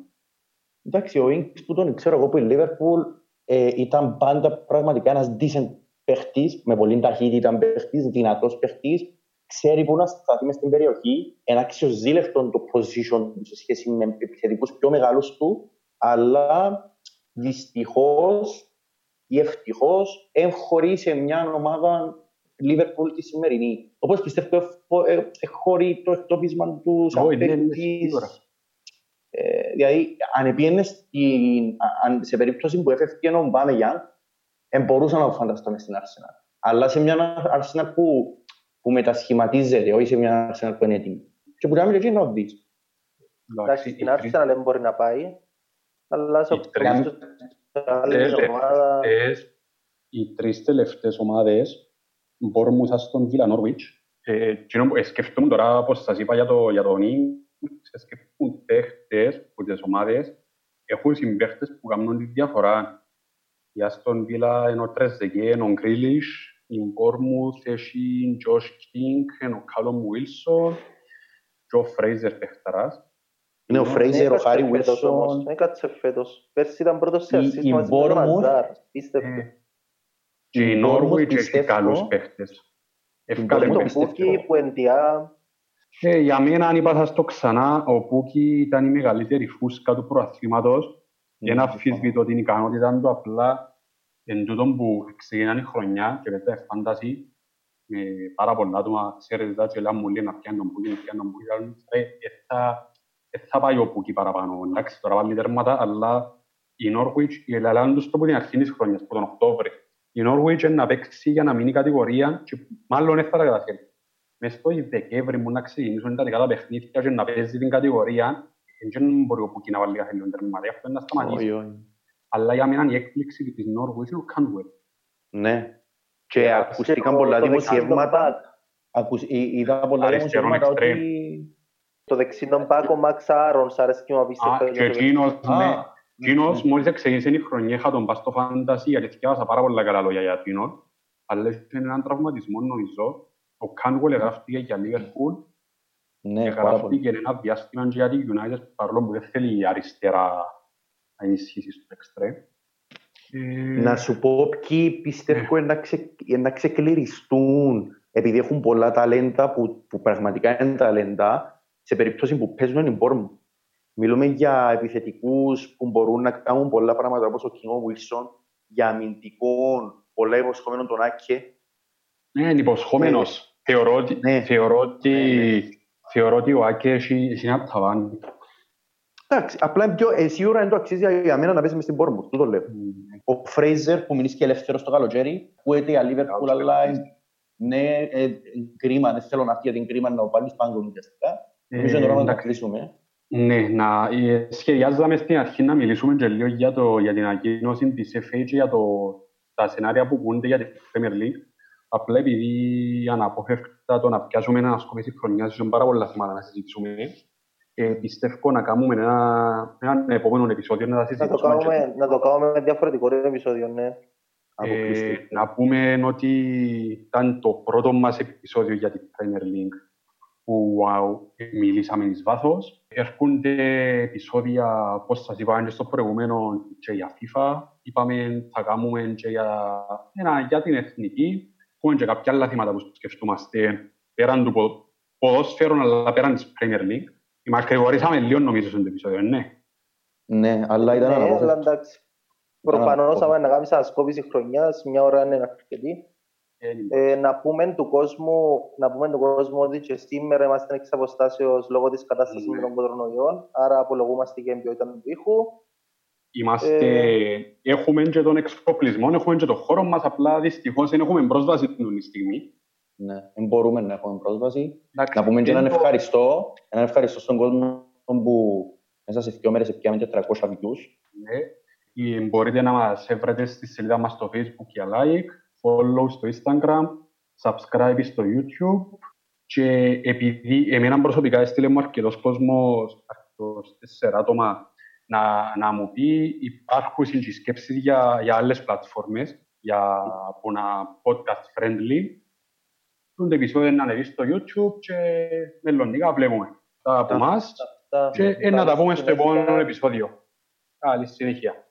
Εντάξει, ο Ινκς που τον ξέρω εγώ που η Λίβερπουλ ε, ήταν πάντα πραγματικά ένας decent παίχτης, με πολύ ταχύτητα παίχτης, δυνατός παίχτης, ξέρει πού να σταθεί μες στην περιοχή, ένα αξιοζήλευτο το position του σε σχέση με επιθετικούς πιο μεγάλους του, αλλά δυστυχώς ή ευτυχώς εγχωρεί σε μια ομάδα Λίβερπουλ τη σημερινή. Όπως πιστεύω ε, ε, εχωρεί το εκτόπισμα του σαν Όχι, ναι, ναι, παίκτης, σίγουρα. ε, δηλαδή, αν επίενε στην, αν, σε περίπτωση που έφευκε ο Μπάμεγιαν, δεν μπορούσα να το φανταστώ μες στην Arsenal. Αλλά σε μια Arsenal που, που μετασχηματίζεται, όχι σε μια Arsenal που είναι έτοιμη. Και που να μην εκεί να δεις. Εντάξει, στην οι τρεις Arsenal δεν μπορεί να πάει, αλλά σε Οι τρεις- άλλες Ε, ε, ομάδα... τελευταίες- οι τρεις τελευταίες ομάδες, Bournemouth, Aston Villa, Norwich, ε, εκείνο που- ε, σκεφτόμουν τώρα, όπως σας είπα για, το, για τον Ινγκ, σκεφτούν παίχτες που τις ομάδες έχουν συμπαίχτες που κάνουν τη διαφορά. Η Aston Villa είναι ο Τρεζεκέ, είναι ο Γκρίλις, η Bournemouth έχει ο Josh King, είναι ο Callum Wilson και ο Fraser παιχταράς. Είναι ο Ναι, Φρέιζερ, ο Έκατσε Χάρι φέτος Βίλσον. όμως, Έκατσε φέτος. Πέρσι ήταν πρώτος σε Η- assist η μαζί με τον Bournemouth, Μαζάρ. Πίστευτο. Ε, Και η Η Bournemouth Norwich έχει πιστεύω- καλούς παίχτες. Εύκαλε Bournemouth Το παίχτες. πιστεύω. Πούκι, που εντιά, Ε, για μένα, αν είπα θα στο ξανά, ο Πούκι ήταν η μεγαλύτερη φούσκα του προαθλήματος και Ναι, να αφισβητώ την ικανότητα του απλά εν τούτον που ξεκινάνε η χρονιά και μετά φάνταση με πάρα πολλά άτομα, ξέρετε τα και λένε μου λέει να πιάνει τον Πούκι, να πιάνει τον Πούκι, αλλά, ρε, ε, θα- ε, θα πάει ο Πούκι παραπάνω, εντάξει, τώρα βάλει τέρματα, αλλά η Norwich, η Ελλάδα τους το από την αρχή της χρονιάς, από τον Οκτώβρη, η Norwich είναι να παίξει για να μείνει κατηγορία και μάλλον δεν θα τα καταφέρει. Μες στο Δεκέμβρη μου να ξεκινήσουν τα δικά τα παιχνίδια και να παίζει την κατηγορία, δεν μπορεί ο Πούκι να βάλει κάθε λίγο τέρματα, αυτό είναι να σταματήσει. Όχι, όχι. Αλλά για μένα η έκπληξη της Norwich είναι ο Canwell. Ναι. Και ακουστήκαν το- πολλά το δημοσιεύματα. δεκάλεπτο Ακουσ- εί- Είδα πολλά Αριστερό δημοσιεύματα εξτρέμ. ότι Το δεξί τον Πάκο Μαξ Άρον, σ' αρέσει και μου απίστευτο. Α, και εκείνος, ναι. Εκείνος μόλις εξεγήσε η χρονιά, είχα τον πας στο φάντασι, γιατί θυκεύασα πάρα πολλά καλά λόγια για εκείνον. Αλλά είχε έναν τραυματισμό, νομίζω. Ο Κάνουελ εγγράφτηκε για Λίβερπουλ Ναι, και πάρα πολύ. γράφτηκε ένα διάστημα και για τη United, παρόλο που δεν θέλει η αριστερά να ενισχύσει στο εξτρέμ. Ε, Να σου πω ποιοι πιστεύω να, ξε, να ξεκληριστούν επειδή έχουν πολλά ταλέντα που, που πραγματικά είναι ταλέντα σε περίπτωση που παίζουν οι Bournemouth. Μιλούμε για επιθετικούς που μπορούν να κάνουν πολλά πράγματα όπως ο Κινό Βίλσον, για αμυντικών, πολλά υποσχόμενων τον Άκε. Ναι, είναι υποσχόμενος. Θεωρώ ότι, Ναι. θεωρώ ότι, Ναι, θεωρώ ότι ο Άκε έχει, έχει ένα ταβάνι. Εντάξει, απλά είναι πιο, ε, σίγουρα δεν το αξίζει για- για μένα να παίζει μες στην Bournemouth, τούτο λέω. Ο Φρέιζερ που μείνει και ελεύθερος στο καλοκαίρι, που έτε η Liverpool, αλλά ε, ναι, ε, κρίμα, δεν θέλω να έρθει για την κρίμα να το πάρει πάνω ουσιαστικά. Νομίζω είναι ώρα να τα εντάξει. κλείσουμε. Ναι, να, ε, σχεδιάζαμε στην αρχή να μιλήσουμε και λίγο για, το, για την ανακοίνωση της FA και για το, τα σενάρια που πούνται για την Premier League. Απλά επειδή αναπόφευκτα το να πιάσουμε ένα σκοπές της χρονιάς είναι πάρα πολλά θέματα να συζητήσουμε. Ε, πιστεύω να κάνουμε ένα, ένα επόμενο επεισόδιο να τα Να το, συζητήσουμε. και- κάνουμε, να το κάνουμε με διαφορετικό επεισόδιο, ναι. Αποκλειστικά. Ε, να πούμε ότι ήταν το πρώτο μας επεισόδιο για την Premier League που wow, μιλήσαμε εις βάθος. Έρχονται επεισόδια, όπως σας είπαμε και στο προηγούμενο, και για FIFA. Είπαμε θα κάνουμε και για, ένα, για την εθνική. Έχουμε και κάποια άλλα θέματα που σκεφτούμαστε πέραν του πο- ποδόσφαιρου, αλλά πέραν της Premier League. Μακρηγορήσαμε λίγο νομίζω στο επεισόδιο, ναι. Ναι, αλλά ήταν Ναι, αλλά αναπόφευκτο. εντάξει. Προφανώς, αναπόφευκτο. άμα να κάνεις ανασκόπηση χρονιάς, μια ώρα είναι αρκετή. Ε, να, πούμε του κόσμου, να πούμε του κόσμου ότι και σήμερα είμαστε εξ αποστάσεως λόγω της κατάστασης Ναι. με τον κορονοϊό, άρα απολογούμαστε για την ποιότητα του ήχου. Είμαστε, Ε, έχουμε και τον εξοπλισμό, έχουμε και τον χώρο μας, απλά δυστυχώς δεν έχουμε πρόσβαση την στιγμή. Ναι, δεν μπορούμε να έχουμε πρόσβαση. Εντάξει, Να πούμε και έναν δεν το- ευχαριστώ, έναν ευχαριστώ στον κόσμο που μέσα σε δύο μέρες πιάμε και 300 views. Ναι. Ε, Μπορείτε να μας βρείτε στη σελίδα μας στο Facebook για like, follow στο Instagram, subscribe στο YouTube και επειδή εμένα προσωπικά έστειλε μου αρκετός κόσμος, αρκετός τέσσερα άτομα, να, να μου πει υπάρχουν και σκέψεις για, για άλλες πλατφόρμες, για που να podcast friendly. Το επεισόδιο να ανεβείς στο YouTube και μελλοντικά βλέπουμε τα από εμάς Αυτά. και ε, να τα πούμε στο Ευχαριστούμε. επόμενο επεισόδιο. Καλή συνέχεια.